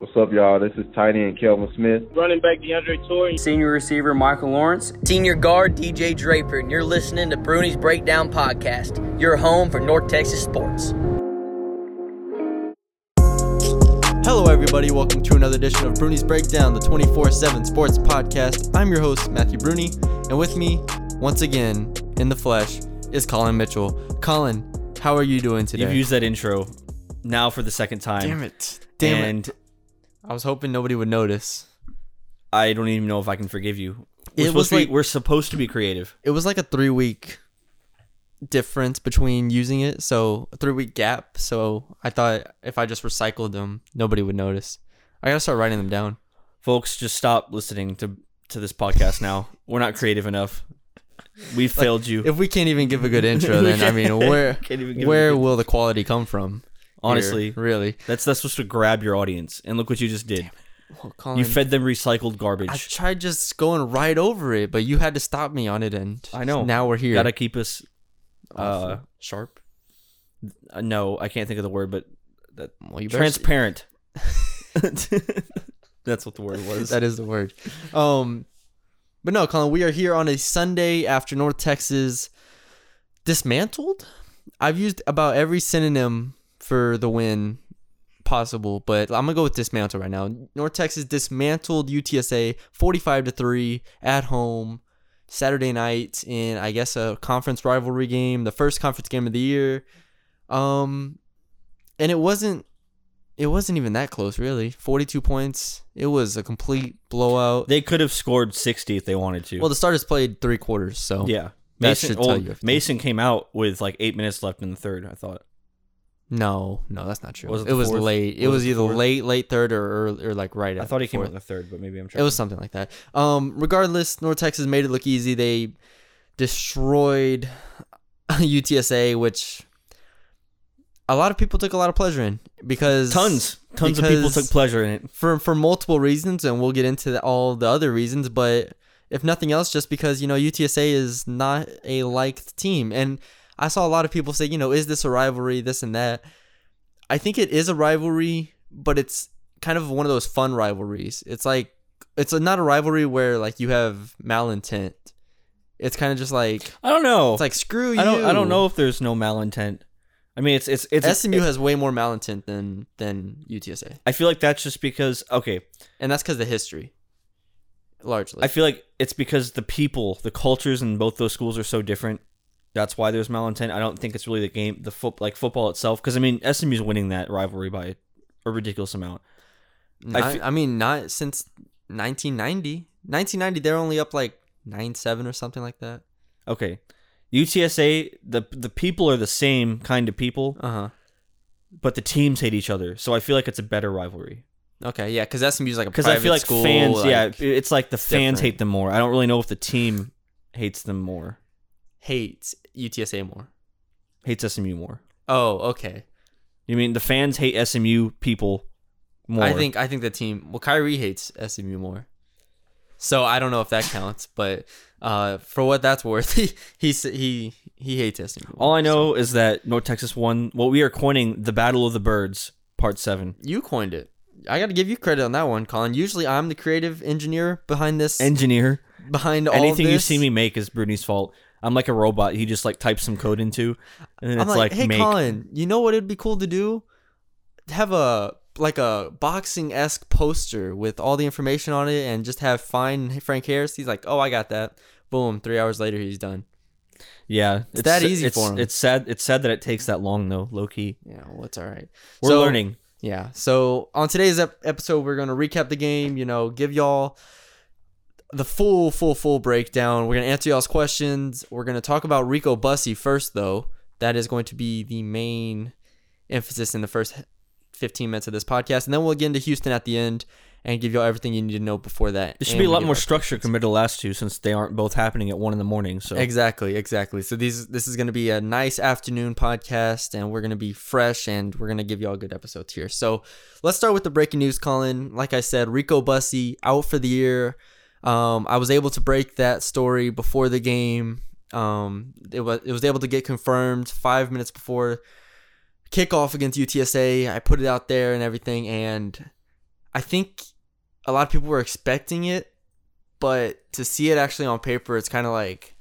What's up, y'all? This is Tiny and Kelvin Smith. Running back DeAndre Torrey. Senior receiver Michael Lawrence. Senior guard DJ Draper, and you're listening to Bruni's Breakdown Podcast, your home for North Texas sports. Hello, everybody. Welcome to another edition of Bruni's Breakdown, the 24 7 sports podcast. I'm your host, Matthew Bruni, and with me, once again, in the flesh, is Colin Mitchell. Colin, how are you doing today? You've used that intro now for the second time. Damn it. Damn and it. I was hoping nobody would notice. I don't even know if I can forgive you. We're It was to be, like- we're supposed to be creative. It was like a three week difference between using it, so a three week gap. So I thought if I just recycled them, nobody would notice. I gotta start writing them down. Folks, just stop listening to to this podcast now. We're not creative enough. We failed you. If we can't even give a good intro, then I mean, where Can't even give where will the quality come from? Here, Honestly, really. that's that's supposed to grab your audience. And look what you just did. Well, Colin, You fed them recycled garbage. I tried just going right over it, but you had to stop me on it, and I know. Now we're here. Gotta keep us. Uh, sharp. uh, no, I can't think of the word, but that Well, you transparent. That's what the word was. that is the word. Um, but no, Colin, we are here on a Sunday after North Texas dismantled. I've used about every synonym for the win possible, but I'm gonna go with dismantle right now. North Texas dismantled UTSA 45 to three at home Saturday night in I guess a conference rivalry game, the first conference game of the year. Um, and it wasn't it wasn't even that close, really. 42 points. It was a complete blowout. They could have scored 60 if they wanted to. well, the starters played three quarters, so yeah. that Mason, should well, tell you. Mason came out with like eight minutes left in the third, I thought. No, no, that's not true. Was it it was fourth? late. It Was was, it either fourth? late, late third, or or, or like right. I thought he came out in the third, but maybe I'm trying. It was something like that. Um, regardless, North Texas made it look easy. They destroyed UTSA, which a lot of people took a lot of pleasure in because tons, tons of people took pleasure in it. for for multiple reasons, and we'll get into the, all the other reasons. But if nothing else, just because you know UTSA is not a liked team, and I saw a lot of people say, you know, is this a rivalry? This and that. I think it is a rivalry, but it's kind of one of those fun rivalries. It's like it's a, not a rivalry where like you have malintent. It's kind of just like I don't know. it's like screw you. I don't. I don't know if there's no malintent. I mean, it's it's it's. SMU has way more malintent than than UTSA, I feel like that's just because okay. and that's because the history, largely. I feel like it's because the people, the cultures in both those schools are so different. That's why there's malintent. I don't think it's really the game, the foot, like football itself. Because I mean, SMU's winning that rivalry by a ridiculous amount. I Not- fe- I mean, not since 1990. 1990, they're only up like nine seven or something like that. Okay, UTSA, the the people are the same kind of people, Uh huh. but the teams hate each other. So I feel like it's a better rivalry. Okay, yeah, because SMU's like a Because I feel like school, fans, yeah, it's like the fans different. hate them more. I don't really know if the team hates them more, hates UTSA more. hates SMU more. Oh, okay. You mean the fans hate SMU people more? I think I think the team. Well, Kyrie hates SMU more. So I don't know if that counts, but uh, for what that's worth, he he he he hates SMU. All I know so. is that North Texas won. What we are coining the Battle of the Birds, Part Seven. you coined it. I got to give you credit on that one, Colin. Usually, I'm the creative engineer behind this. Engineer. behind all Anything you see me make is Bruni's fault. I'm like a robot. He just like types some code into, and then I'm it's like, like, hey, make. Colin, you know what it'd be cool to do? Have a like a boxing esque poster with all the information on it, and just have fine Frank Harris. He's like, oh, I got that. Boom. Three hours later, he's done. Yeah, It's that easy it's, for him. It's sad. It's sad that it takes that long though. Low key, Yeah, well, it's all right. we're So- learning. Yeah. So on today's ep- episode, we're gonna recap the game. You know, give y'all the full, full, full breakdown. We're gonna answer y'all's questions. We're gonna talk about Rico Bussey first, though. That is going to be the main emphasis in the first 15 minutes of this podcast, and then we'll get into Houston at the end and give y'all everything you need to know before that. There should be a lot more structure compared to the last two, since they aren't both happening at one in the morning. So Exactly, exactly. So these this is going to be a nice afternoon podcast, and we're going to be fresh, and we're going to give you all good episodes here. So let's start with the breaking news, Colin. Like I said, Rico Bussey out for the year. Um, I was able to break that story before the game. Um, it was it was able to get confirmed five minutes before kickoff against UTSA. I put it out there and everything, and I think a lot of people were expecting it, but to see it actually on paper, it's kind of like,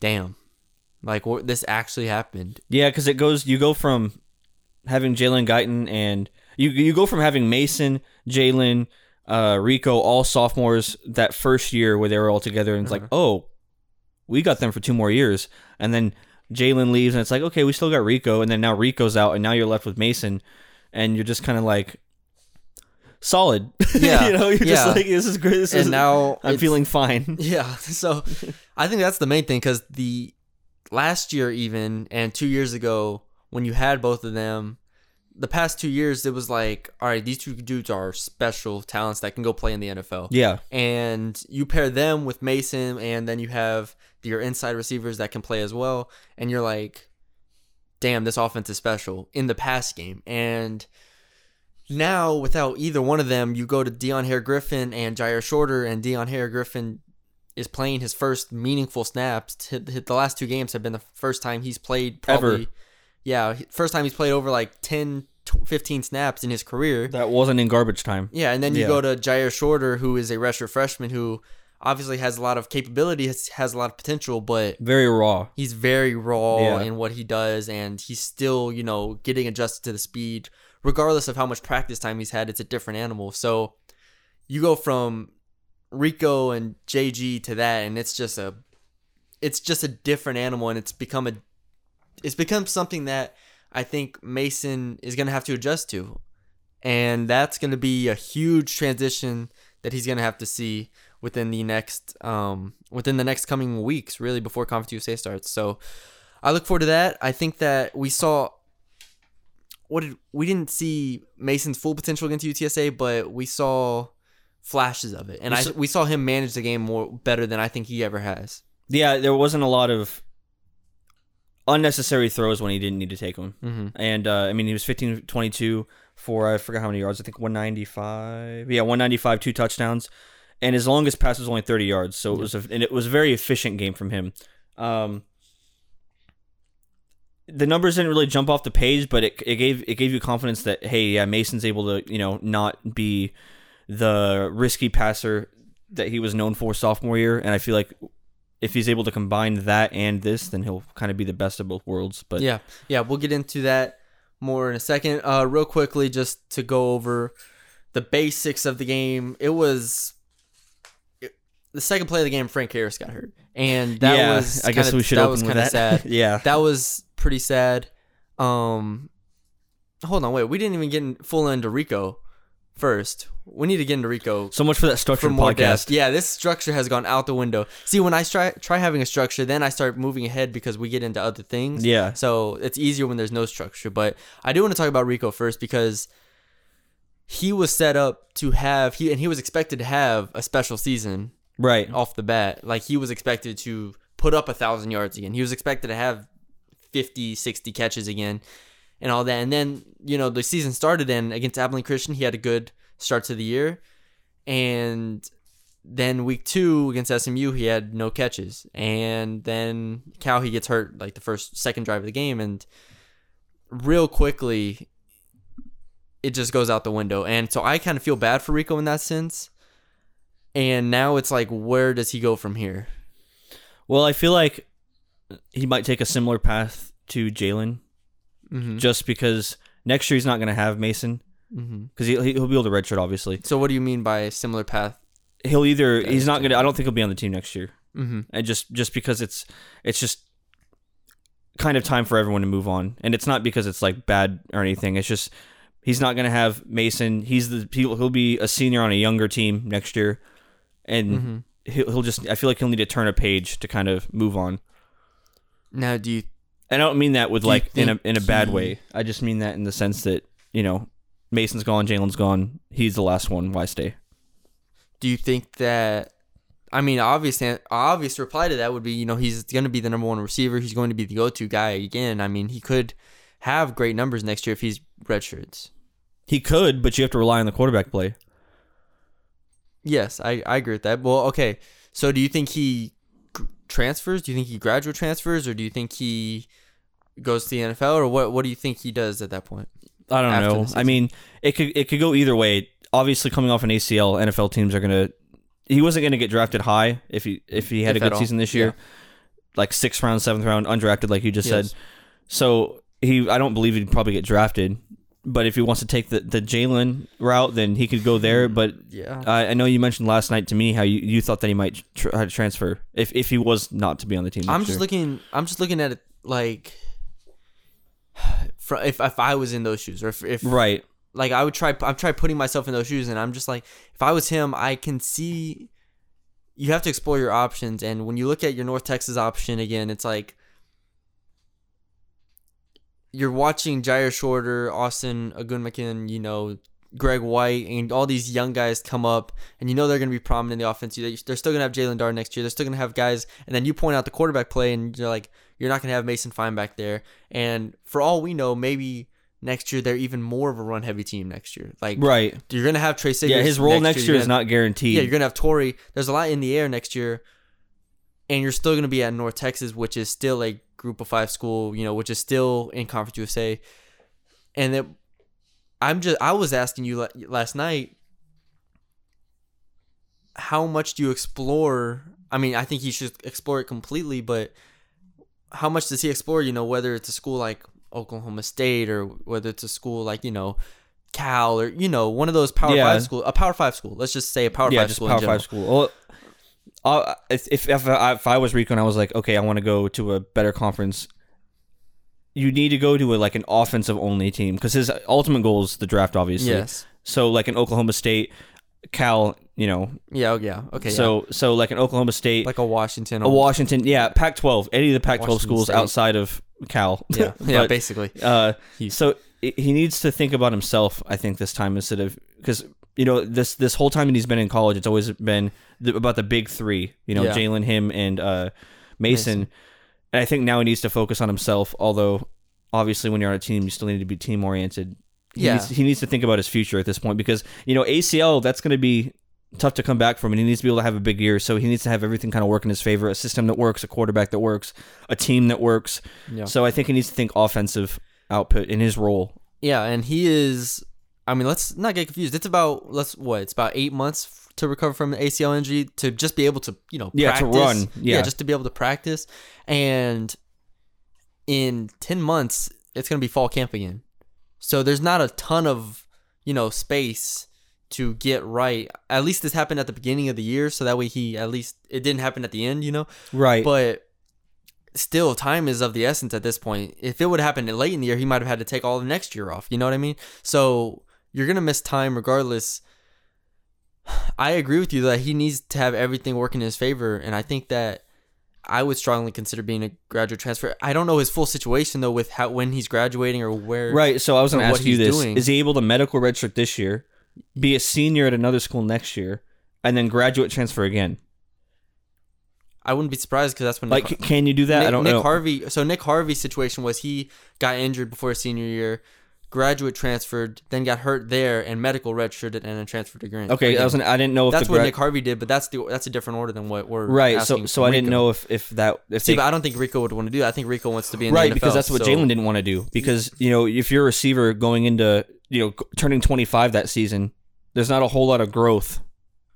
damn, like what, this actually happened. Yeah, because it goes. You go from having Jalen Guyton and you you go from having Mason, Jalen, uh, Rico, all sophomores that first year where they were all together, and it's like, oh, we got them for two more years, and then Jalen leaves, and it's like, okay, we still got Rico, and then now Rico's out, and now you're left with Mason, and you're just kind of like. Solid, Yeah, you know. You're yeah. just like this is great. This And is now I'm feeling fine. Yeah. So I think that's the main thing because the last year, even and two years ago, when you had both of them, the past two years, it was like, all right, these two dudes are special talents that can go play in the NFL. Yeah, And you pair them with Mason, and then you have your inside receivers that can play as well. And you're like, damn, this offense is special in the pass game. And now, without either one of them, you go to Deion Hair-Griffin and Jyaire Shorter, and Deion Hair-Griffin is playing his first meaningful snaps. The last two games have been the first time he's played probably. Ever. Yeah, first time he's played over like 10, 15 snaps in his career. that wasn't in garbage time. Yeah, and then you Yeah. go to Jyaire Shorter, who is a redshirt freshman who obviously has a lot of capability, has, has a lot of potential, but Very raw. he's very raw Yeah. in what he does, and he's still, you know, getting adjusted to the speed. Regardless of how much practice time he's had, it's a different animal. So you go from Rico and JG to that, and it's just a, it's just a different animal, and it's become a, it's become something that I think Mason is gonna have to adjust to, and that's gonna be a huge transition that he's gonna have to see within the next um within the next coming weeks, really before Conference USA starts. So I look forward to that. I think that we saw what did we didn't see Mason's full potential against UTSA, but we saw flashes of it, and We I saw- we saw him manage the game more better than I think he ever has. Yeah, there wasn't a lot of unnecessary throws when he didn't need to take them. Mm-hmm. And uh, I mean, he was 15 22 for I forgot how many yards. I think 195. Yeah, 195, two touchdowns, and his longest pass was only 30 yards. So it was a, and it was a very efficient game from him. Um, the numbers didn't really jump off the page, but it, it gave it gave you confidence that hey, yeah, Mason's able to you know not be the risky passer that he was known for sophomore year, and I feel like if he's able to combine that and this, then he'll kind of be the best of both worlds. But yeah, yeah, we'll get into that more in a second. Uh, real quickly, just to go over the basics of the game. It was it- the second play of the game. Frank Harris got hurt, and that yeah, was I guess kinda- we should that open was with kind of sad. yeah, That was pretty sad. Um, hold on, wait, we didn't even get in full into Rico first. We need to get into Rico so much for that more podcast. depth. Yeah, this structure has gone out the window. See, when I try try having a structure, then I start moving ahead because we get into other things. Yeah. So it's easier when there's no structure. But I do want to talk about Rico first because he was set up to have he and he was expected to have a special season Right. off the bat. Like he was expected to put up a thousand yards again. He was expected to have 50, 60 catches again and all that. And then, you know, the season started and against Abilene Christian, he had a good start to the year. And then week two against SMU, he had no catches. And then Cal, he gets hurt like the first, second drive of the game. And real quickly, it just goes out the window. And so I kind of feel bad for Rico in that sense. And now it's like, where does he go from here? Well, I feel like he might take a similar path to Jalen, Mm-hmm. just because next year he's not going to have Mason Mm-hmm. because he, he'll be able to redshirt. Obviously, So what do you mean by a similar path? he'll either he's not going to. I don't think he'll be on the team next year, Mm-hmm. and just just because it's it's just kind of time for everyone to move on, and it's not because it's like bad or anything. It's just he's not going to have Mason. He's the he'll, he'll be a senior on a younger team next year, and Mm-hmm. he'll, he'll just. I feel like he'll need to turn a page to kind of move on. Now, do you And I don't mean that with like in a in a bad he- way. I just mean that in the sense that you know Mason's gone, Jalen's gone. He's the last one. Why stay? do you think that? I mean, obvious obvious reply to that would be, you know, he's going to be the number one receiver. He's going to be the go-to guy again. I mean, he could have great numbers next year if he's redshirts. He could, but you have to rely on the quarterback play. Yes, I, I agree with that. Well, okay. So do you think he transfers? Do you think he graduate transfers, or do you think he goes to the NFL, or what? What do you think he does at that point? I don't know. I mean, it could it could go either way. obviously coming off an ACL, NFL teams are gonna. He wasn't gonna get drafted high if he if he had If a good season this year, Yeah. like sixth round, seventh round, undrafted, like you just Yes. said. So he, I don't believe he'd probably get drafted. But if he wants to take the the Jalen route, then he could go there. Mm, but Yeah. I I know you mentioned last night to me how you, you thought that he might tr- try to transfer if if he was not to be on the team. I'm just year. looking. I'm just looking at it like, fr- if if I was in those shoes, or if, if right. like I would try. I'm try putting myself in those shoes, and I'm just like, if I was him, I can see. You have to explore your options, and when you look at your North Texas option again, it's like you're watching Jyaire Shorter, Austin Ogunmakin, you know, Greg White, and all these young guys come up, and you know they're going to be prominent in the offense. They- They're still going to have Jalen Dart next year. They're still going to have guys, and then you point out the quarterback play, and you're like, you're not going to have Mason Fine back there. And for all we know, maybe next year they're even more of a run heavy team next year. Like, Right. you're going to have Trey. Yeah, his role next, year You're is not guaranteed. yeah, you're gonna have Torrey. There's a lot in the air next year, and you're still gonna be at North Texas, which is still a Group of Five school. You know, which is still in Conference USA. And it, I'm just, I was asking you last night, how much do you explore? I mean, I think he should explore it completely, but how much does he explore? You know, whether it's a school like Oklahoma State or whether it's a school like you know. Cal or you know one of those Power Yeah. Five school, a Power Five school. Let's just say a Power yeah, Five just school. Power. Five school. Well, if if if I, if I was Rico and I was like, okay, I want to go to a better conference, you need to go to a like an offensive only team because his ultimate goal is the draft, obviously. Yes. So like an Oklahoma State, Cal, you know. Yeah. oh, Yeah. Okay. so so like an Oklahoma State, like a Washington. a Washington, yeah, Pac-12, any of the Pac-12 Washington schools State. outside of Cal. Yeah. yeah. Basically. uh, so he needs to think about himself. I think this time instead of because you know this this whole time that he's been in college, it's always been the, about the big three. You know, Yeah. Jalen, him, and uh, Mason. Mason. And I think now he needs to focus on himself. Although obviously, when you're on a team, you still need to be team oriented. He Yeah. needs, he needs to think about his future at this point because you know ACL that's going to be tough to come back from, and he needs to be able to have a big year. So he needs to have everything kind of work in his favor: a system that works, a quarterback that works, a team that works. Yeah. So I think he needs to think offensive output in his role. Yeah, and he is. I mean, let's not get confused. It's about let's what? It's about eight months to recover from an ACL injury to just be able to you know Yeah, to practice. run. Yeah. just to be able to practice. And in ten months, it's gonna be fall camp again. So there's not a ton of you know space to get right. At least this happened at the beginning of the year, so that way he at least it didn't happen at the end. You know. Right. But still, time is of the essence at this point. If it would have happened late in the year, he might have had to take all of next year off. You know what I mean? So you're gonna miss time regardless. I agree with you that he needs to have everything working in his favor, and I think that I would strongly consider being a graduate transfer. I don't know his full situation though, with how when he's graduating or where. Right. So I was going to ask you this: doing. Is he able to medical redshirt this year, be a senior at another school next year, and then graduate transfer again? I wouldn't be surprised because that's when Like, Nick, can you do that? Nick, I don't Nick know. Harvey. So Nick Harvey's situation was he got injured before his senior year, graduate transferred, then got hurt there, and medical redshirted, and then transferred to Grant. okay, I was. I didn't know if that's the what gra- Nick Harvey did, but that's the that's a different order than what we're right. So so I didn't know if if that if See, they but I don't think Rico would want to do that. I think Rico wants to be in right NFL, because that's what so- Jalen didn't want to do because you know if you're a receiver going into you know turning 25 that season, there's not a whole lot of growth.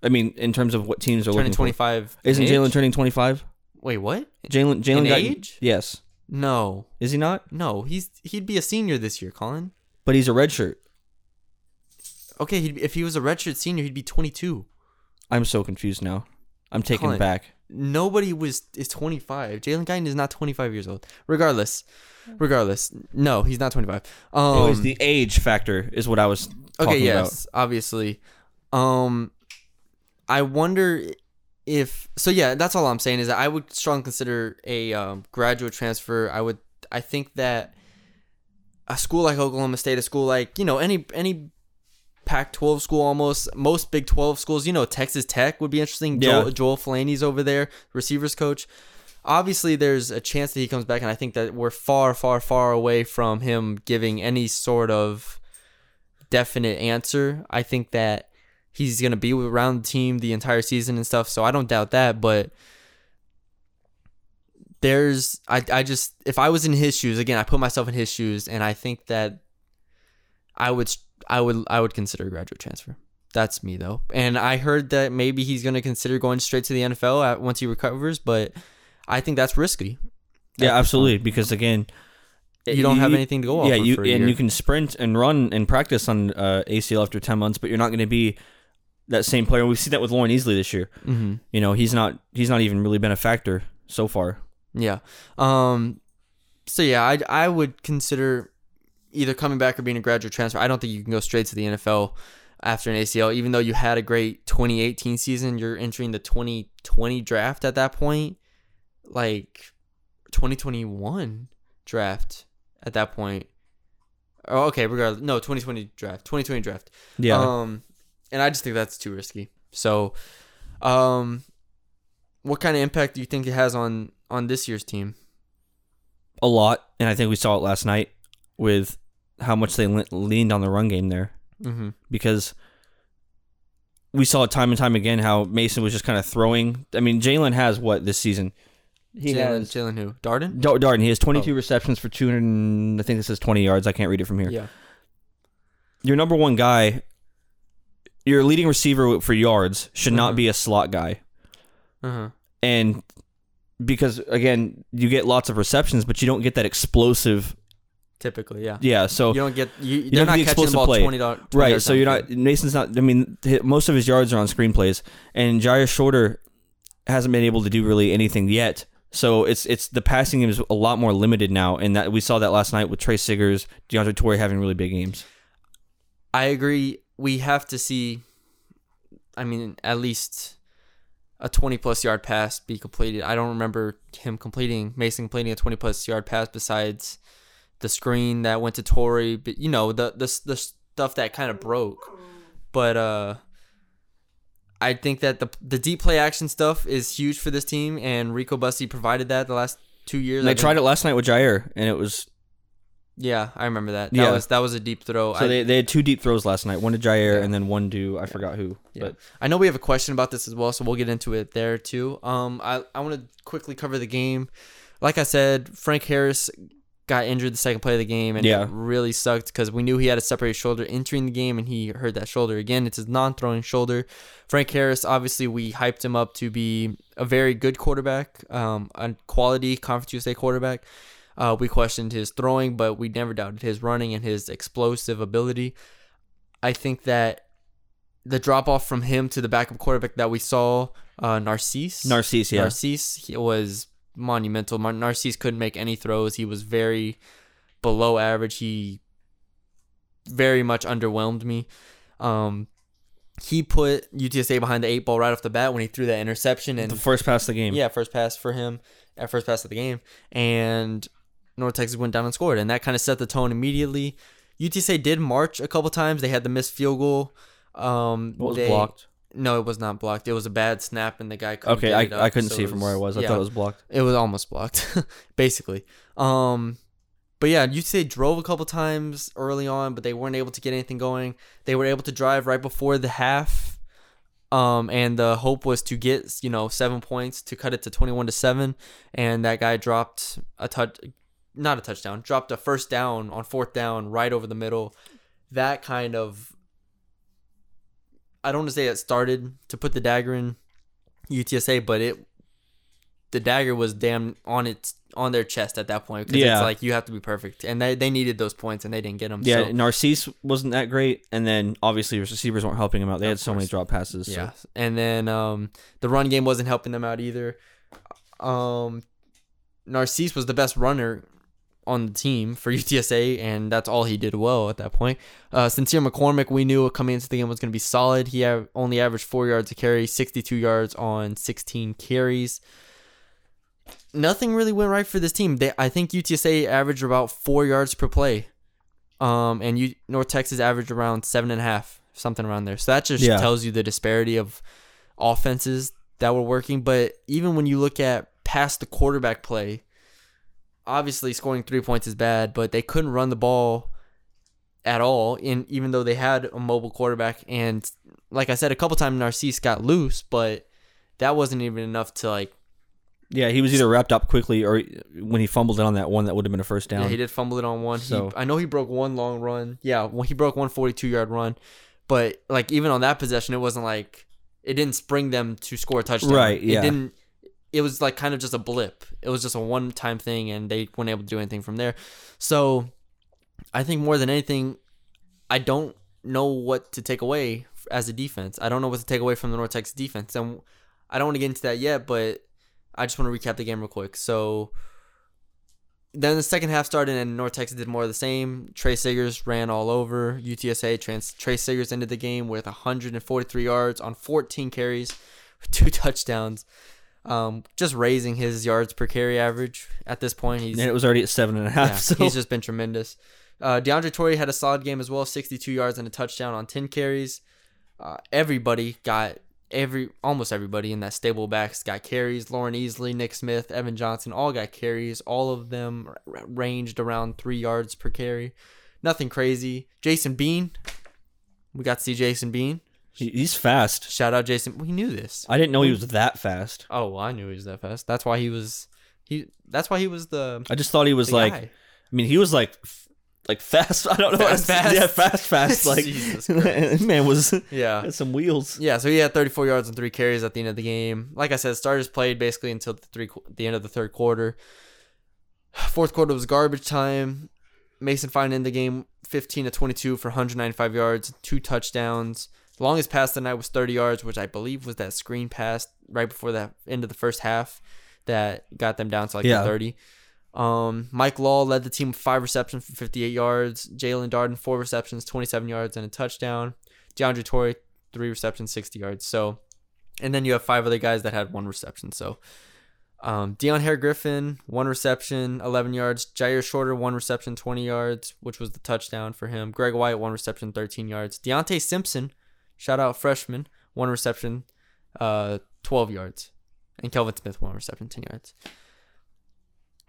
I mean, in terms of what teams are turning looking for. twenty five. Isn't Jalen turning 25? Wait, what? Jalen Jalen got age? yes. No, Is he not? no. He's he'd be a senior this year, Colin. But he's a redshirt. Okay, he'd, if he was a redshirt senior, he'd be twenty two. I'm so confused now. I'm taken Colin, back. Nobody was is twenty five. Jalen Guyton is not twenty five years old. Regardless, regardless, no, he's not twenty five. Um, it was the age factor, is what I was talking okay, about. yes, obviously. Um, I wonder if so. Yeah, that's all I'm saying is that I would strongly consider a um, graduate transfer. I would. I think that a school like Oklahoma State, a school like you know any any Pac-12 school, almost most Big 12 schools. You know, Texas Tech would be interesting. Yeah. Joel, Joel Filani's over there, receivers coach. Obviously, there's a chance that he comes back, and I think that we're far, far, far away from him giving any sort of definite answer. I think that he's gonna be around the team the entire season and stuff, so I don't doubt that. But there's, I, I just, if I was in his shoes, again, I put myself in his shoes, and I think that I would, I would, I would consider a graduate transfer. That's me though, and I heard that maybe he's going to consider going straight to the NFL at, once he recovers, but I think that's risky. Yeah, absolutely. Because again, You don't have anything to go off Yeah, of you and year. you can sprint and run and practice on uh, ACL after ten months, but you're not going to be that same player. We've seen that with Loren Easly this year. Mm-hmm. You know, he's not he's not even really been a factor so far. Yeah. Um. So yeah, I I would consider either coming back or being a graduate transfer. I don't think you can go straight to the NFL after an ACL. Even though you had a great 2018 season, you're entering the 2020 draft at that point, like 2021 draft at that point. Oh, okay. Regardless, no 2020 draft, 2020 draft. Yeah, Um, and I just think that's too risky. So, um, what kind of impact do you think it has on on this year's team? a lot, and I think we saw it last night with how much they le- leaned on the run game there. Mm-hmm. because we saw it time and time again how Mason was just kind of throwing. I mean, Jalen has what this season? He Jalen, has Jalen who? Darden? Dar- Darden. He has 22 Oh. receptions for 200. and- I think this is 20 yards. I can't read it from here. Yeah. Your number one guy, your leading receiver for yards, should not Mhm. be a slot guy, Uh-huh. and because again, you get lots of receptions, but you don't get that explosive. Typically, yeah. Yeah, so You don't get you. They're not the catching the ball play. 20, dollars Right, so you're not Mason's not. I mean, most of his yards are on screenplays, and Jyaire Shorter hasn't been able to do really anything yet. So it's it's the passing game is a lot more limited now, and that we saw that last night with Tre Siggers, DeAndre Torrey having really big games. I agree. We have to see. I mean, at least a 20 plus yard pass be completed. I don't remember him completing Mason completing a 20 plus yard pass besides the screen that went to Torrey, but you know the the the stuff that kind of broke. But uh I think that the the deep play action stuff is huge for this team, and Rico Bussey provided that the last two years. And they tried it last night with Jyaire, and it was Yeah, I remember that. That Yeah. was that was a deep throw. so I, they, they had two deep throws last night, one to Jyaire Yeah. and then one to I forgot who. Yeah. But I know we have a question about this as well, so we'll get into it there too. Um, I, I want to quickly cover the game. Like I said, Frank Harris got injured the second play of the game, and Yeah. it really sucked because we knew he had a separated shoulder entering the game, and he hurt that shoulder again. It's his non-throwing shoulder. Frank Harris, obviously, we hyped him up to be a very good quarterback, um, a quality Conference USA quarterback. Uh, we questioned his throwing, but we never doubted his running and his explosive ability. I think that the drop off from him to the backup quarterback that we saw, uh, Narcisse. Narcisse, yeah. Narcisse he was monumental. Mar- Narcisse couldn't make any throws. He was very below average. He very much underwhelmed me. Um, he put UTSA behind the eight ball right off the bat when he threw that interception and the first pass of the game. yeah, first pass for him at first pass of the game, and North Texas went down and scored, and that kind of set the tone immediately. UTSA did march a couple times. They had the missed field goal. Um, What was they- blocked? No, it was not blocked. It was a bad snap, and the guy couldn't Okay, I, it up, I couldn't so see it from where I was. I yeah, thought it was blocked. it was almost blocked, basically. Um, but yeah, UTSA drove a couple times early on, but they weren't able to get anything going. They were able to drive right before the half. Um, and the hope was to get you know seven points to cut it to twenty one to seven, and that guy dropped a touch, not a touchdown, dropped a first down on fourth down right over the middle. That kind of, I don't want to say it started to put the dagger in UTSA, but it the dagger was damn on its on their chest at that point because Yeah. it's like you have to be perfect, and they, they needed those points and they didn't get them. Yeah, so, Narcisse wasn't that great, and then obviously receivers weren't helping him out. They Of had so many drop passes. so- yeah, and then um, the run game wasn't helping them out either. Um, Narcisse was the best runner on the team for UTSA, and that's all he did well at that point. Uh, Sincere McCormick, we knew coming into the game was going to be solid. He have only averaged four yards a carry, 62 yards on 16 carries. Nothing really went right for this team. They, I think UTSA averaged about four yards per play, um, and U, North Texas averaged around seven and a half, something around there. So that just Yeah. tells you the disparity of offenses that were working. But even when you look at past the quarterback play, obviously scoring three points is bad, but they couldn't run the ball at all. In even though they had a mobile quarterback, and like I said, a couple times Narcisse got loose, but that wasn't even enough to like. Yeah, he was either wrapped up quickly or when he fumbled it on that one that would have been a first down. Yeah, he did fumble it on one. So- he, I know he broke one long run. Yeah, well, he broke one 42 yard run, but like even on that possession, it wasn't like it didn't spring them to score a touchdown. Right, yeah. It didn't. It was like kind of just a blip. It was just a one time thing, and they weren't able to do anything from there. So, I think more than anything, I don't know what to take away as a defense. I don't know what to take away from the North Texas defense, and I don't want to get into that yet. But I just want to recap the game real quick. So then the second half started and North Texas did more of the same. Tre Siggers ran all over UTSA. Trans- Tre Siggers ended the game with 143 yards on 14 carries, two touchdowns. Um, just raising his yards per carry average at this point. He's And it was already at seven and a half. yeah, so he's just been tremendous. Uh, DeAndre Torrey had a solid game as well, 62 yards and a touchdown on 10 carries. Uh, everybody got every almost everybody in that stable backs got carries. Loren Easly, Nick Smith, Evan Johnson all got carries. All of them r- ranged around three yards per carry. Nothing crazy. Jason Bean, we got to see Jason Bean. He- he's fast. Shout out Jason. We knew this. I didn't know he was that fast. Oh, well, I knew he was that fast. That's why he was he. That's why he was the. I just thought he was the like. guy. I mean, he was like, f- like fast. I don't know. Fast, fast? Yeah, fast, fast. Like Jesus Christ. man was yeah. had some wheels. Yeah, so he had 34 yards and three carries at the end of the game. Like I said, starters played basically until the three the end of the third quarter. Fourth quarter was garbage time. Mason Fine in the game 15 to 22 for 195 yards, two touchdowns. The longest pass of the night was 30 yards, which I believe was that screen pass right before the end of the first half that got them down to like Yeah. the 30. Um, Mike Law led the team with five receptions for 58 yards. Jalen Darden, four receptions, 27 yards, and a touchdown. DeAndre Torrey, three receptions, 60 yards. So, and then you have five other guys that had one reception. So, um, Deion Hair-Griffin, one reception, 11 yards. Jyaire Shorter, one reception, 20 yards, which was the touchdown for him. Greg White, one reception, 13 yards. Deontay Simpson, shout out freshman, one reception, uh, 12 yards. And Kelvin Smith, one reception, 10 yards.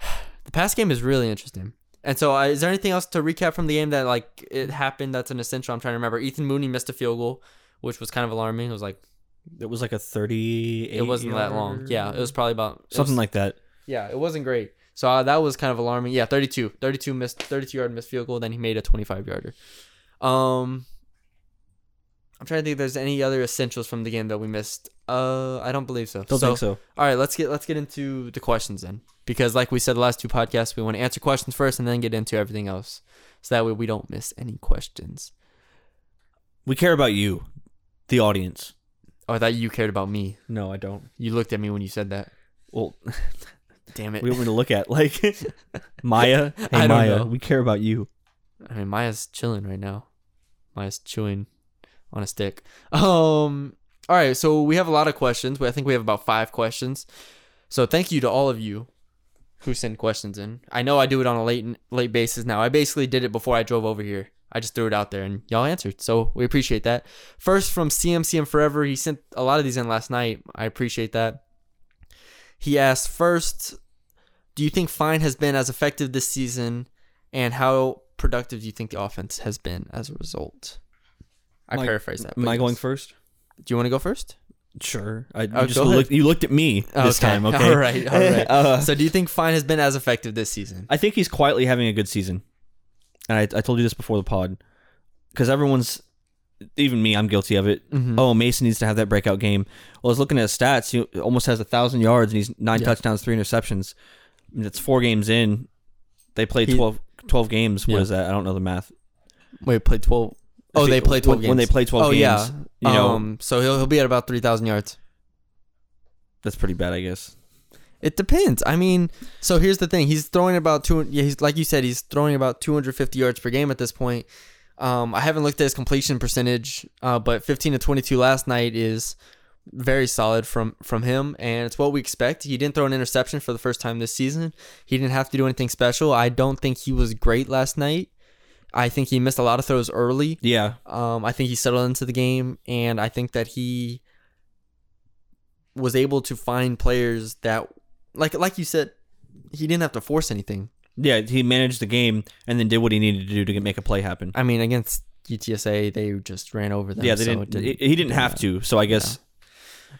The pass game is really interesting. And so, uh, is there anything else to recap from the game that like it happened? That's an essential. I'm trying to remember. Ethan Mooney missed a field goal, which was kind of alarming. It was like It was like a thirty. it wasn't that long. Yeah, it was probably about something was- like that. Yeah, it wasn't great. So uh, that was kind of alarming. Yeah, 32. 32 missed 32 yard missed field goal, then he made a 25 yarder. Um I'm trying to think if there's any other essentials from the game that we missed. Uh I don't believe so. Don't so, think so. All right, let's get let's get into the questions then. Because like we said the last two podcasts, we want to answer questions first and then get into everything else. So that way we don't miss any questions. We care about you, the audience. Oh, I thought you cared about me. No, I don't. You looked at me when you said that. Well, Damn it. we don't want me to look at like Maya. Hey I don't Maya, know. we care about you. I mean, Maya's chilling right now. Maya's chewing on a stick. Um. All right, so we have a lot of questions. I think we have about five questions. So thank you to all of you who send questions in. I know I do it on a late late basis now. I basically did it before I drove over here. I just threw it out there and y'all answered. So we appreciate that. First from CMCM Forever, he sent a lot of these in last night. I appreciate that. He asked first, do you think Fine has been as effective this season and how productive do you think the offense has been as a result? I I- paraphrase that. Am I going first? Do you want to go first? Sure. I you Oh, just looked, you looked at me this time. Okay. All right. All right. Uh, so, do you think Fine has been as effective this season? I think he's quietly having a good season. And I, I told you this before the pod. Because everyone's, even me, I'm guilty of it. Mhm. Oh, Mason needs to have that breakout game. Well, I was looking at his stats. He almost has a thousand yards and he's nine Yeah. touchdowns, three interceptions. I mean, It's four games in. They played He- 12, 12 games. What Yeah. is that? I don't know the math. Wait, played Oh, they he- played twelve when, games. when they play twelve oh games. yeah. You know, um. So he'll he'll be at about three thousand yards. that's pretty bad, I guess. It depends. I mean, so here's the thing. He's throwing about two. Yeah, he's like you said. He's throwing about 250 yards per game at this point. Um, I haven't looked at his completion percentage, uh, but 15 to 22 last night is very solid from from him, and it's what we expect. He didn't throw an interception for the first time this season. He didn't have to do anything special. I don't think he was great last night. I think he missed a lot of throws early. Yeah. Um, I think he settled into the game, and I think that he was able to find players that, like like you said, he didn't have to force anything. Yeah, he managed the game and then did what he needed to do to get, make a play happen. I mean, against UTSA, they just ran over them. yeah, they so didn't, it he didn't have to. So I guess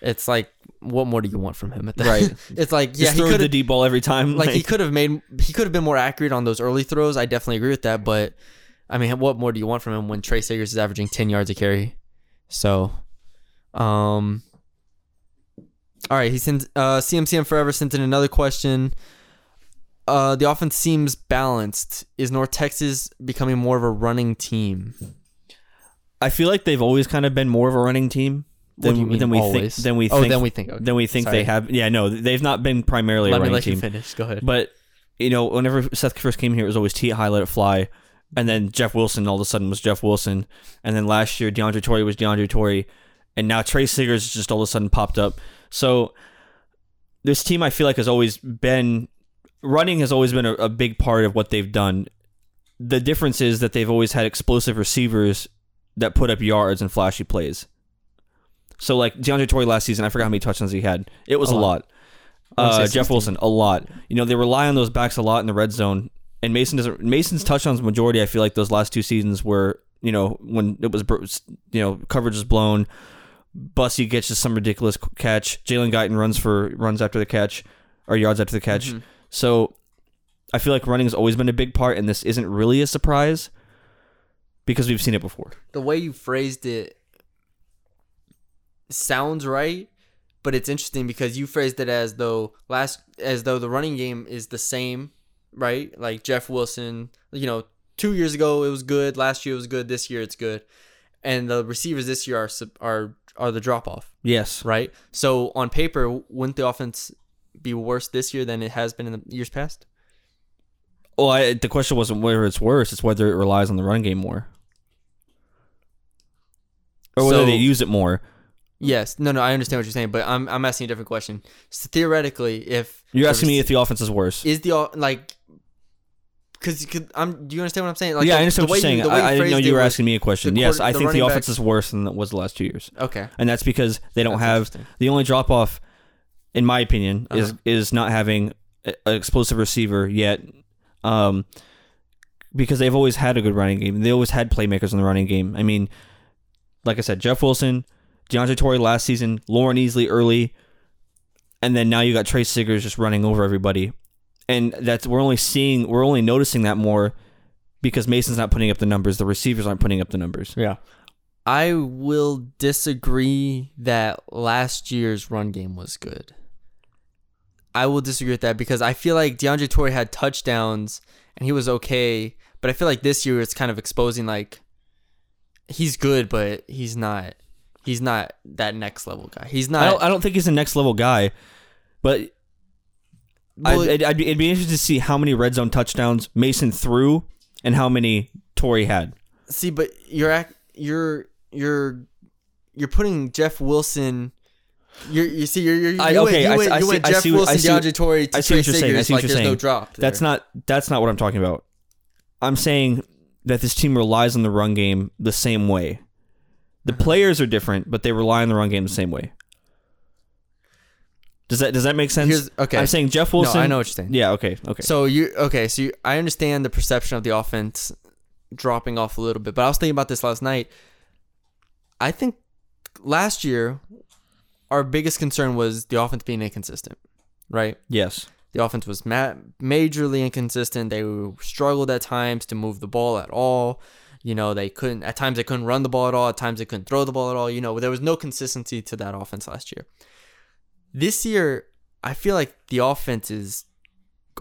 It's like, what more do you want from him at that? Right. It's like, yeah, just he could the deep ball every time. like he could have made he could have been more accurate on those early throws. I definitely agree with that, but I mean, what more do you want from him when Tre Siggers is averaging 10 yards a carry? So, um, all right. He sends uh, CMCM Forever sent in another question. Uh, the offense seems balanced. Is North Texas becoming more of a running team? I feel like they've always kind of been more of a running team than, you mean than we always? think. Than we Oh, think. then we think. Okay. than we think Sorry. they have. Yeah, no, they've not been primarily Let a me running let you team. finish. Go ahead. But you know, whenever Seth first came here, it was always T high, let it fly, and then Jeff Wilson all of a sudden was Jeff Wilson, and then last year DeAndre Torrey was DeAndre Torrey, and now Tre Siggers just all of a sudden popped up. So this team, I feel like, has always been running has always been a, a big part of what they've done. The difference is that they've always had explosive receivers that put up yards and flashy plays. So like DeAndre Torrey last season, I forgot how many touchdowns he had. It was A a, lot. lot. I wanna say Uh, Jeff Wilson, a lot. You know, they rely on those backs a lot in the red zone. And Mason doesn't. Mason's touchdowns majority. I feel like those last two seasons were, you know, when it was, you know, coverage is blown. Bussey gets just some ridiculous catch. Jalen Guyton runs for runs after the catch, or yards after the catch. Mhm. So, I feel like running has always been a big part, and this isn't really a surprise because we've seen it before. the way you phrased it sounds right, but it's interesting because you phrased it as though last as though the running game is the same, right? Like Jeff Wilson, you know, 2 years ago it was good, last year it was good, this year it's good. And the receivers this year are are are the drop off, Yes. right? So on paper, wouldn't the offense be worse this year than it has been in the years past? Well, I, the question wasn't whether it's worse; it's whether it relies on the run game more, or whether So- they use it more. Yes. No, no, I understand what you're saying, but I'm I'm asking a different question. So theoretically, if You're asking me if the offense is worse. is the like because you could I'm do you understand what I'm saying? Like yeah, the- I understand what you're saying. you- I, I didn't know you were asking me a question. yes, I the think the offense back- is worse than it was the last two years, Okay. and that's because they don't That's have the only drop off, in my opinion, is Uh-huh. is not having an explosive receiver yet. Um, because they've always had a good running game. They always had playmakers in the running game. I mean, like I said, Jeff Wilson, DeAndre Torrey last season, Loren Easly early, and then now you got Tre Siggers just running over everybody. And that's we're only seeing we're only noticing that more because Mason's not putting up the numbers, the receivers aren't putting up the numbers. Yeah. I will disagree that last year's run game was good. I will disagree with that because I feel like DeAndre Torrey had touchdowns and he was okay, but I feel like this year it's kind of exposing like he's good, but he's not. He's not that next level guy. He's I not. don't, I don't think he's a next level guy, but well, I'd, I'd, I'd be, it'd be interesting to see how many red zone touchdowns Mason threw and how many Torrey had. See, but you're act, you're you're you're putting Jeff Wilson. You're, you see, you're, you're I- you went, okay, you I went, see- I you see- went I Jeff see what- I Wilson, see what- DeAndre Torrey to I see Trey what you're saying. I see what like you're there's no saying. drop. That's there. not that's not what I'm talking about. I'm saying that this team relies on the run game the same way. The Uh-huh. players are different, but they rely on the run game the same way. Does that does that make sense? Here's- okay. I'm saying Jeff Wilson. No. I know what you're saying. Yeah. Okay. Okay. So you okay? So you, I understand the perception of the offense dropping off a little bit, but I was thinking about this last night. I think last year our biggest concern was the offense being inconsistent, right? yes. The offense was ma- majorly inconsistent. They struggled at times to move the ball at all. You know, they couldn't at times they couldn't run the ball at all. At times they couldn't throw the ball at all. You know, there was no consistency to that offense last year. This year, I feel like the offense is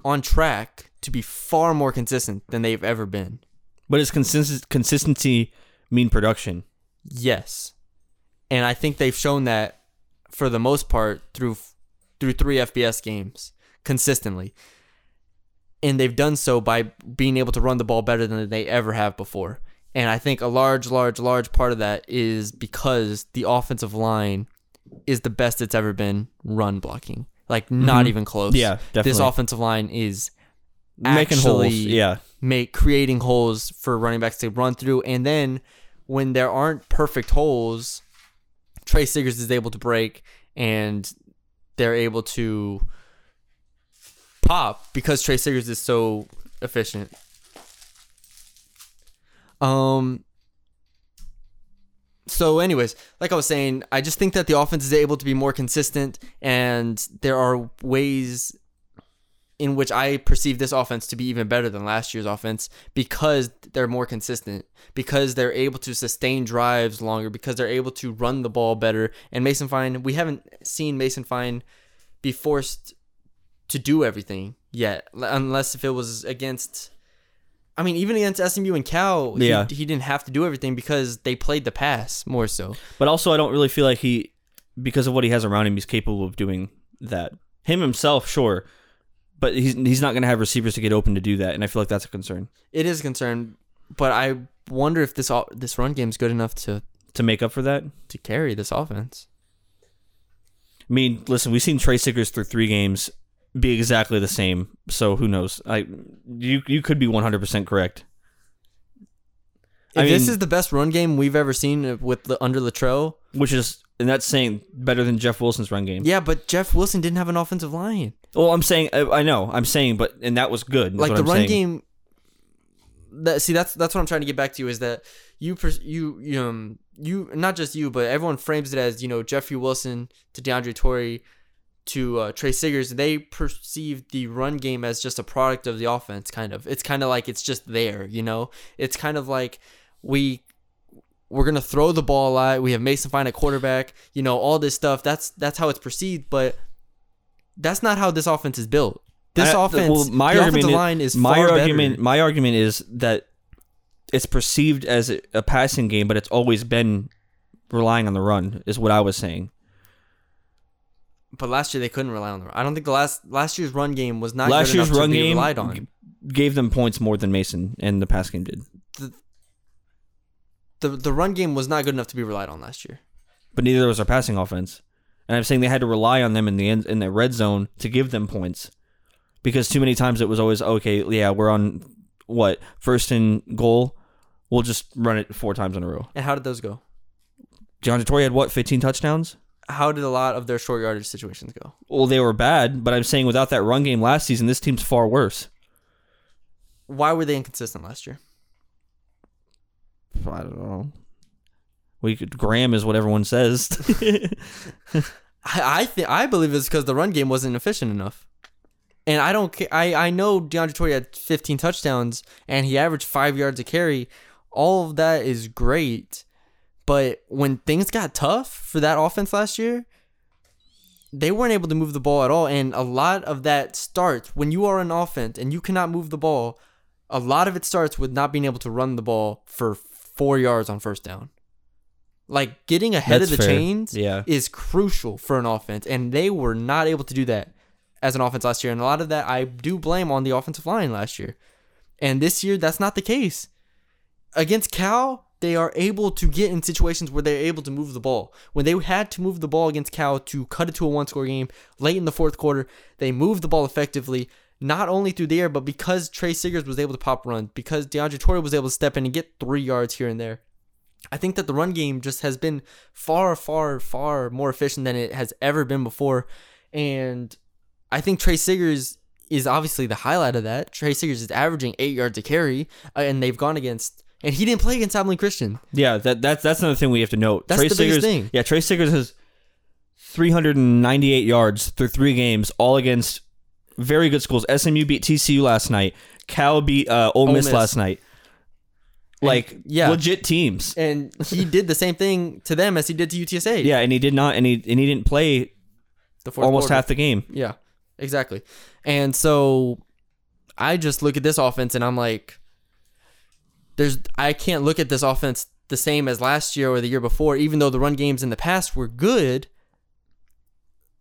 on track to be far more consistent than they've ever been. But does consist- consistency mean production? Yes. And I think they've shown that for the most part through through 3 FBS games consistently. And they've done so by being able to run the ball better than they ever have before. And I think a large large large part of that is because the offensive line is the best it's ever been run blocking. Like not Mhm. even close. Yeah, definitely. This offensive line is Making holes. actually Yeah. make creating holes for running backs to run through. And then when there aren't perfect holes, Tre Siggers is able to break and they're able to pop because Tre Siggers is so efficient. Um so anyways, like I was saying, I just think that the offense is able to be more consistent and there are ways in which I perceive this offense to be even better than last year's offense because they're more consistent, because they're able to sustain drives longer, because they're able to run the ball better. And Mason Fine, we haven't seen Mason Fine be forced to do everything yet, unless if it was against. I mean, even against SMU and Cal, he, Yeah. he didn't have to do everything because they played the pass more so. But also, I don't really feel like he, because of what he has around him, he's capable of doing that. Him himself, sure, but he's he's not going to have receivers to get open to do that, and I feel like that's a concern It is a concern, but I wonder if this o- this run game is good enough to to make up for that. to carry this offense. I mean, listen, we've seen Tre Siggers through three games be exactly the same, so who knows? I you you could be one hundred percent correct. If I this is the best run game we've ever seen with the, under Littrell, Which is, and that's saying better than Jeff Wilson's run game. yeah, but Jeff Wilson didn't have an offensive line. Well, I'm saying, I, I know, I'm saying, but and that was good. like the I'm run saying. game. That see, that's that's what I'm trying to get back to you is that you you you, um you not just you but everyone frames it as you know Jeffrey Wilson to DeAndre Torrey to uh, Tre Siggers. They perceive the run game as just a product of the offense. Kind of, it's kind of like it's just there. You know, it's kind of like we we're gonna throw the ball a lot. We have Mason Fine at quarterback. You know, all this stuff. That's that's how it's perceived, but that's not how this offense is built. This I- offense, well, my the argument is- line is my argument. better. My argument is that it's perceived as a passing game, but it's always been relying on the run. Is what I was saying. But last year they couldn't rely on the run. I don't think the last last year's run game was not Last good year's enough run to be game relied on. gave them points more than Mason and the pass game did. The the run game was not good enough to be relied on last year. But neither was our passing offense. And I'm saying they had to rely on them in the end in the red zone to give them points. Because too many times it was always okay, yeah, we're on what first and goal. We'll just run it four times in a row. And how did those go? DeAndre Torrey had what, 15 touchdowns? How did a lot of their short yardage situations go? Well, they were bad, but I'm saying without that run game last season, this team's far worse. Why were they inconsistent last year? I don't know. We could Graham is what everyone says. I I think I believe it's because the run game wasn't efficient enough. And I don't. ca- I I know DeAndre Torrey had 15 touchdowns and he averaged five yards a carry. All of that is great, but when things got tough for that offense last year, they weren't able to move the ball at all. And a lot of that starts when you are an offense and you cannot move the ball. A lot of it starts with not being able to run the ball for four yards on first down. Like getting ahead That's of the fair. chains Yeah. is crucial for an offense, and they were not able to do that as an offense last year. And a lot of that I do blame on the offensive line last year. And this year, that's not the case. Against Cal, they are able to get in situations where they're able to move the ball. When they had to move the ball against Cal to cut it to a one score game late in the fourth quarter, they moved the ball effectively, not only through the air, but because Tre Siggers was able to pop run, because DeAndre Torrey was able to step in and get three yards here and there. I think that the run game just has been far, far, far more efficient than it has ever been before. And I think Tre Siggers is obviously the highlight of that. Tre Siggers is averaging eight yards a carry, uh, and they've gone against, and he didn't play against Abilene Christian. Yeah, that that's that's another thing we have to note. That's Trey the biggest Siggers, thing. Yeah, Tre Siggers has 398 yards through three games, all against very good schools. SMU beat TCU last night. Cal beat uh, Ole, Miss, Miss. last night. Like yeah. legit teams. And he did the same thing to them as he did to UTSA. Yeah, and he did not, and he and he didn't play the almost quarter. half the game. Yeah, exactly. And so I just look at this offense and I'm like, there's I can't look at this offense the same as last year or the year before, even though the run games in the past were good.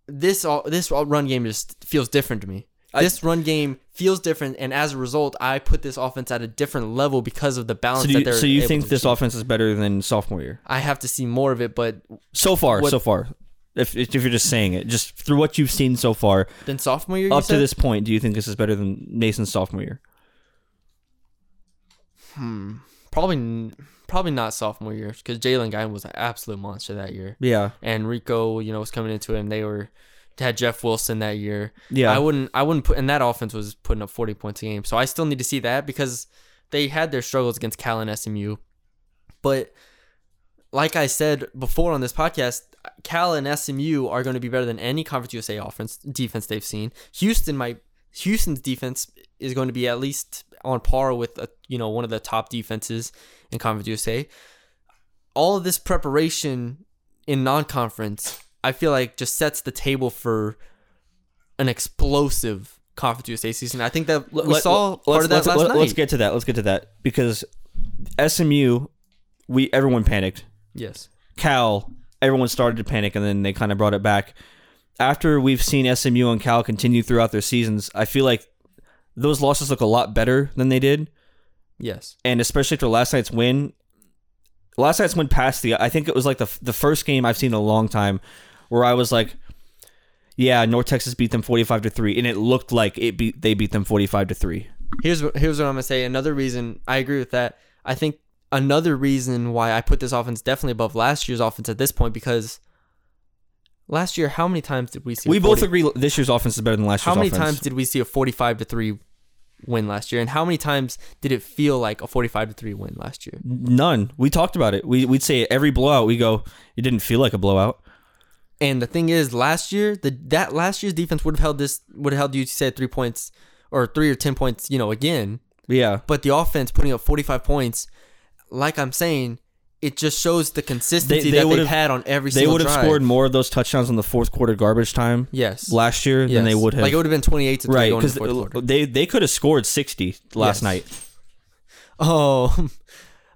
This all this all run game just feels different to me. this run game feels different, and as a result, I put this offense at a different level because of the balance So, do that you, they're. so you think this achieve. offense is better than sophomore year? I have to see more of it, but So far, What- so far. If if you're just saying it, just through what you've seen so far, then sophomore year, you up to this point, do you think this is better than Mason's sophomore year? Hmm. probably probably not sophomore year because Jalen Guy was an absolute monster that year. Yeah, and Rico, you know, was coming into it, and they were had Jeff Wilson that year. Yeah. I wouldn't, I wouldn't put, and that offense was putting up forty points a game. So I still need to see that because they had their struggles against Cal and SMU, but like I said before on this podcast, Cal and SMU are going to be better than any Conference USA offense defense they've seen. Houston might Houston's defense is going to be at least on par with a, you know one of the top defenses in Conference USA. All of this preparation in non-conference, I feel like just sets the table for an explosive Conference USA season. I think that we Let- saw part of that let's, last let- night. Let's get to that. Let's get to that because SMU, we everyone panicked. yes. Cal, everyone started to panic, and then they kind of brought it back. After we've seen SMU and Cal continue throughout their seasons, I feel like those losses look a lot better than they did, Yes. and especially after last night's win. Last night's win past the. I think it was like the the first game I've seen in a long time where I was like, "Yeah, North Texas beat them forty five to three," and it looked like it beat they beat them forty five to three. Here's what here's what I'm gonna say. Another reason I agree with that. I think another reason why I put this offense definitely above last year's offense at this point because last year how many times did we see? We both agree this year's offense is better than last year's. How many offense. times did we see a 45 to three win last year, and how many times did it feel like a 45 to three win last year? None. We talked about it. We we'd say every blowout. We go. It didn't feel like a blowout. And the thing is, last year the that last year's defense would have held this would have held UTSA at three points or three or ten points, you know, again. Yeah. But the offense putting up 45 points, like I'm saying, it just shows the consistency they that would've- they've had on every They would have scored more of those touchdowns in the fourth quarter garbage time Yes. last year than they would have. Like it would have been 28 to 3 right because into the fourth quarter. they they could have scored sixty last Yes. night. Oh,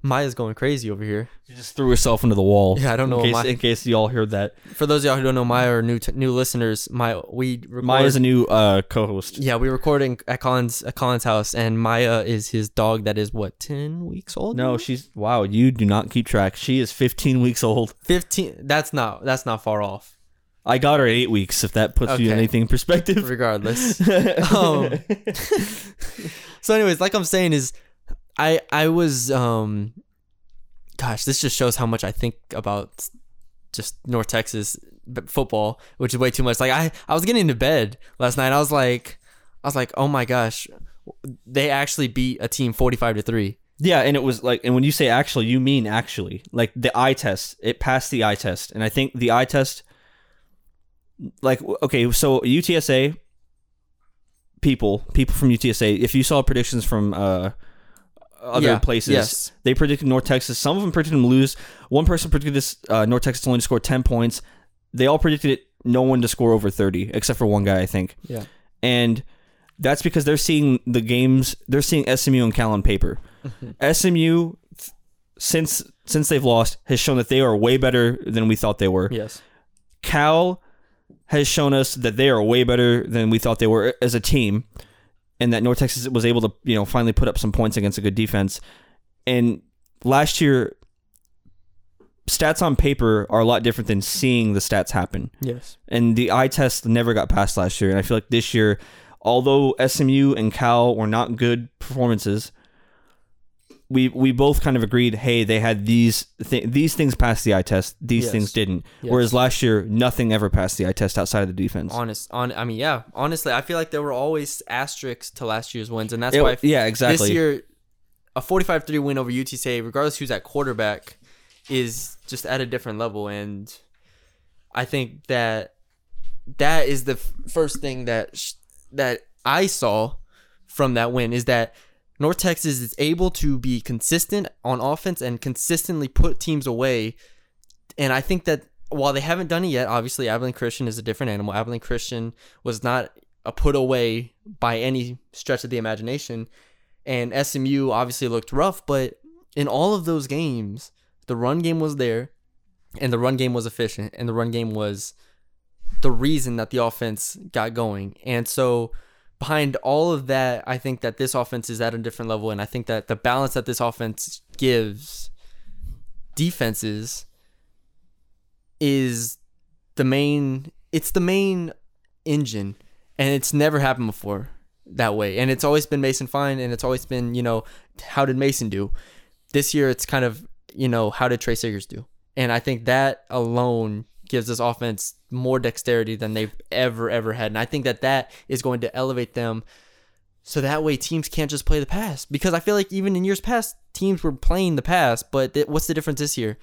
Maya's going crazy over here. She just threw herself into the wall. Yeah, I don't know In case, in case y'all heard that. For those of y'all who don't know Maya or new t- new listeners, Maya we record, Maya's a new uh, co-host. Yeah, we're recording at Colin's at Colin's house, and Maya is his dog that is what ten weeks old. No, she's wow. You do not keep track. She is 15 weeks old. fifteen. That's not that's not far off. I got her at eight weeks. If that puts you in anything in perspective. Regardless. um, so, anyways, like I'm saying, is I I was um, gosh, this just shows how much I think about just North Texas football, which is way too much. Like I I was getting into bed last night. I was like, I was like, oh my gosh, they actually beat a team 45 to three. Yeah, and it was like, and when you say actually, you mean actually, like the eye test. It passed the eye test, and I think the eye test, like, okay, so UTSA people, people from UTSA, if you saw predictions from uh, other Yeah, places, yes. they predicted North Texas. Some of them predicted them lose. One person predicted this uh, North Texas only to score ten points. They all predicted it no one to score over thirty, except for one guy, I think Yeah. and that's because they're seeing the games. They're seeing SMU and Cal on paper. SMU, since since they've lost, has shown that they are way better than we thought they were. Yes. Cal has shown us that they are way better than we thought they were as a team, and that North Texas was able to you know finally put up some points against a good defense. And last year, stats on paper are a lot different than seeing the stats happen Yes. and the eye test never got passed last year. And I feel like this year, although SMU and Cal were not good performances, we we both kind of agreed, hey, they had these th- these things passed the eye test, these Yes. things didn't. Yes. Whereas last year, nothing ever passed the eye test outside of the defense. Honest. On. I mean, yeah. Honestly, I feel like there were always asterisks to last year's wins, and that's It- why. yeah, exactly. This year, a 45-3 win over UTSA, regardless who's at quarterback, is just at a different level, and I think that that is the f- first thing that sh- that I saw from that win is that North Texas is able to be consistent on offense and consistently put teams away. And I think that while they haven't done it yet, obviously Abilene Christian is a different animal. Abilene Christian was not a put away by any stretch of the imagination. And SMU obviously looked rough, but in all of those games, the run game was there and the run game was efficient and the run game was the reason that the offense got going. And so behind all of that, I think that this offense is at a different level and I think that the balance that this offense gives defenses is the main it's the main engine and it's never happened before that way. And it's always been Mason Fine and it's always been, you know, how did Mason do? This year it's kind of, you know, how did Tre Siggers do? And I think that alone gives this offense more dexterity than they've ever ever had. And I think that that is going to elevate them so that way teams can't just play the pass because I feel like even in years past teams were playing the pass, but th- what's the difference this year?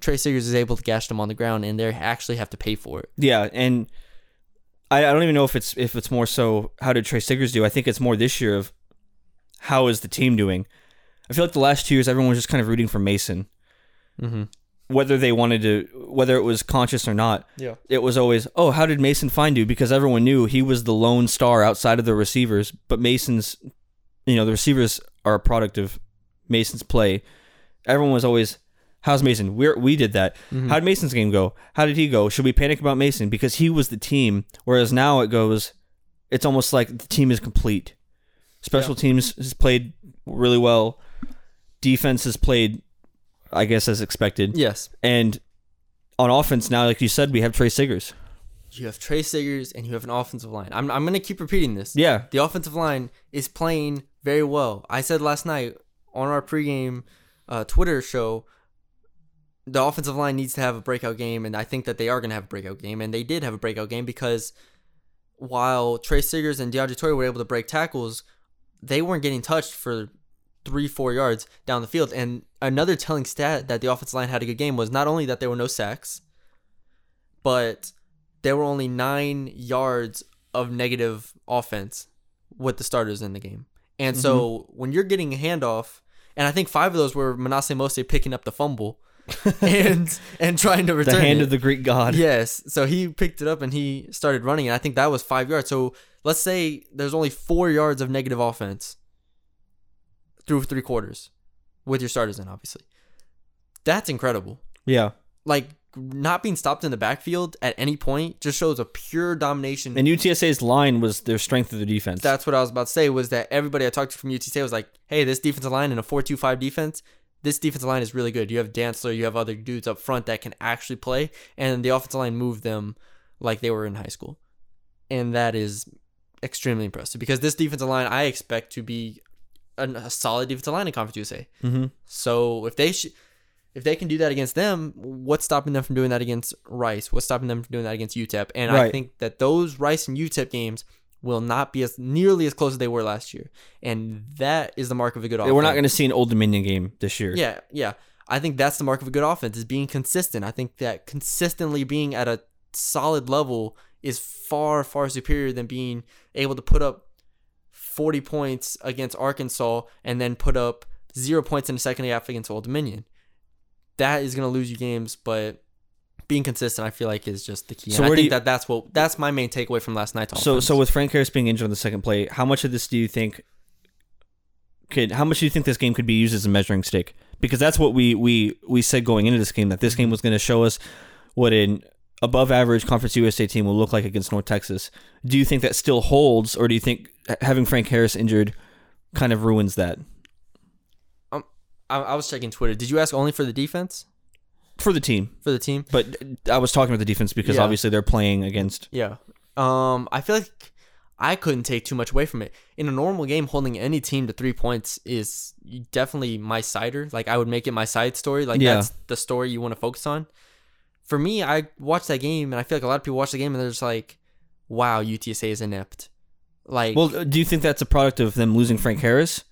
Tre Siggers is able to gash them on the ground and they actually have to pay for it. Yeah, and I, I don't even know if it's if it's more so how did Tre Siggers do. I think it's more this year of how is the team doing. I feel like the last two years everyone was just kind of rooting for Mason, Mm-hmm. Whether they wanted to, whether it was conscious or not. Yeah. It was always, oh, how did Mason find you? Because everyone knew he was the lone star outside of the receivers, but Mason's, you know, the receivers are a product of Mason's play. Everyone was always, how's Mason? We we did that. Mm-hmm. How did Mason's game go? How did he go? Should we panic about Mason because he was the team? Whereas now it goes, it's almost like the team is complete. Special teams has played really well. Defense has played, I guess, as expected. Yes. And on offense now, like you said, we have Tre Siggers. You have Tre Siggers and you have an offensive line. I'm, I'm going to keep repeating this. Yeah. The offensive line is playing very well. I said last night on our pregame uh, Twitter show, the offensive line needs to have a breakout game, and I think that they are going to have a breakout game, and they did have a breakout game because while Tre Siggers and DeAndre Torrey were able to break tackles, they weren't getting touched for three, four yards down the field. And another telling stat that the offensive line had a good game was not only that there were no sacks, but there were only nine yards of negative offense with the starters in the game. And so mm-hmm. when you're getting a handoff, and I think five of those were Manasseh Mose picking up the fumble and and trying to return The hand it. of the Greek god. Yes. So he picked it up and he started running, and I think that was five yards. So let's say there's only four yards of negative offense through three quarters with your starters in, obviously. That's incredible. Yeah. Like not being stopped in the backfield at any point just shows a pure domination. And UTSA's line was their strength of the defense. That's what I was about to say was that everybody I talked to from UTSA was like, hey, this defensive line in a 4 2 5 defense, this defensive line is really good. You have Dantzler, you have other dudes up front that can actually play, and the offensive line moved them like they were in high school. And that is extremely impressive because this defensive line I expect to be an, a solid defensive line in Conference USA. Mhm. So if they sh- if they can do that against them, what's stopping them from doing that against Rice? What's stopping them from doing that against UTEP? And I think that those Rice and UTEP games will not be as nearly as close as they were last year, and that is the mark of a good offense. We're not going to see an Old Dominion game this year. Yeah, yeah. I think that's the mark of a good offense is being consistent. I think that consistently being at a solid level is far, far superior than being able to put up 40 points against Arkansas and then put up zero points in the second half against Old Dominion. That is going to lose you games, but being consistent, I feel like, is just the key. So And I think you- that that's what that's my main takeaway from last night's So offense. so with Frank Harris being injured on the second play, how much of this do you think could how much do you think this game could be used as a measuring stick? Because that's what we we we said going into this game that this game mm-hmm. was going to show us what an above average Conference USA team will look like against North Texas. Do you think that still holds or do you think having Frank Harris injured kind of ruins that um, I, I was checking Twitter. Did you ask only for the defense for the team? for the team? But I was talking about the defense because Yeah. obviously they're playing against Yeah. Um, I feel like I couldn't take too much away from it. In a normal game, holding any team to three points is definitely my cider. Like I would make it my side story. Like Yeah. that's the story you want to focus on. For me, I watched that game, and I feel like a lot of people watch the game and they're just like, "Wow, UTSA is inept." Like, Well, do you think that's a product of them losing Frank Harris?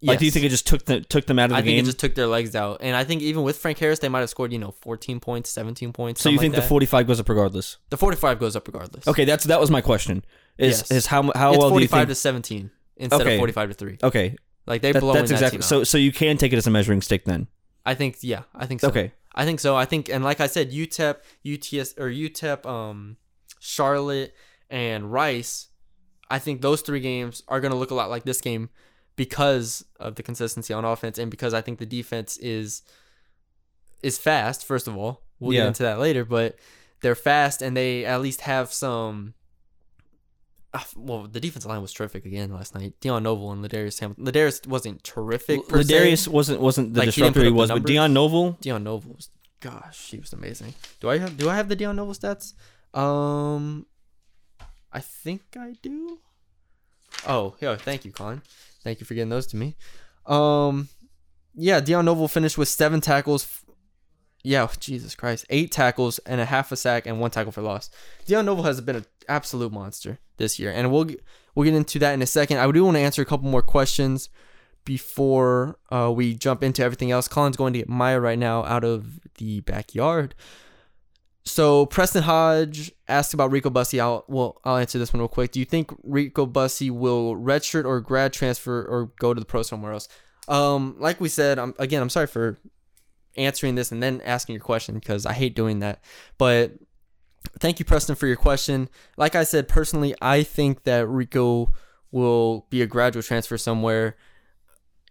Like, do you think it just took the, took them out of the game? I think it just took their legs out, and I think even with Frank Harris, they might have scored, you know, 14 points, 17 points. so you think like the 45 goes up regardless? the 45 goes up regardless? Okay, that's that was my question. Is Yes. is how how it's well do you 45 think? to 17 instead Okay. of 45 to three. okay, Like they that, blow that's exactly that so. So you can take it as a measuring stick then. I think yeah, I think so. Okay. I think so. I think and like I said, UTEP, UTS or UTEP, um, Charlotte and Rice. I think those three games are going to look a lot like this game because of the consistency on offense and because I think the defense is is fast. First of all, we'll Yeah. get into that later, but they're fast and they at least have some. Well, the defensive line was terrific again last night. Dion Novil and Ladarius Hamilton. Ladarius wasn't terrific. Per se. Ladarius wasn't wasn't the Like, he disruptor put he was, but? Dion Novil. Dion Novil was, gosh, he was amazing. Do I have do I have the Dion Novil stats? Um, I think I do. Oh, yeah. Thank you, Colin. Thank you for getting those to me. Um, yeah, Dion Novil finished with seven tackles. Yeah, Jesus Christ, eight tackles and a half a sack and one tackle for loss. Dion Novil has been an absolute monster this year, and we'll we'll get into that in a second. I do want to answer a couple more questions before uh, we jump into everything else. Colin's going to get Maya right now out of the backyard. So Preston Hodge asked about Rico Bussey. I'll well, I'll answer this one real quick. Do you think Rico Bussey will redshirt or grad transfer or go to the pro somewhere else? Um, like we said, I'm, again, I'm sorry for answering this and then asking your question because I hate doing that. But thank you, Preston, for your question. Like I said, personally, I think that Rico will be a graduate transfer somewhere,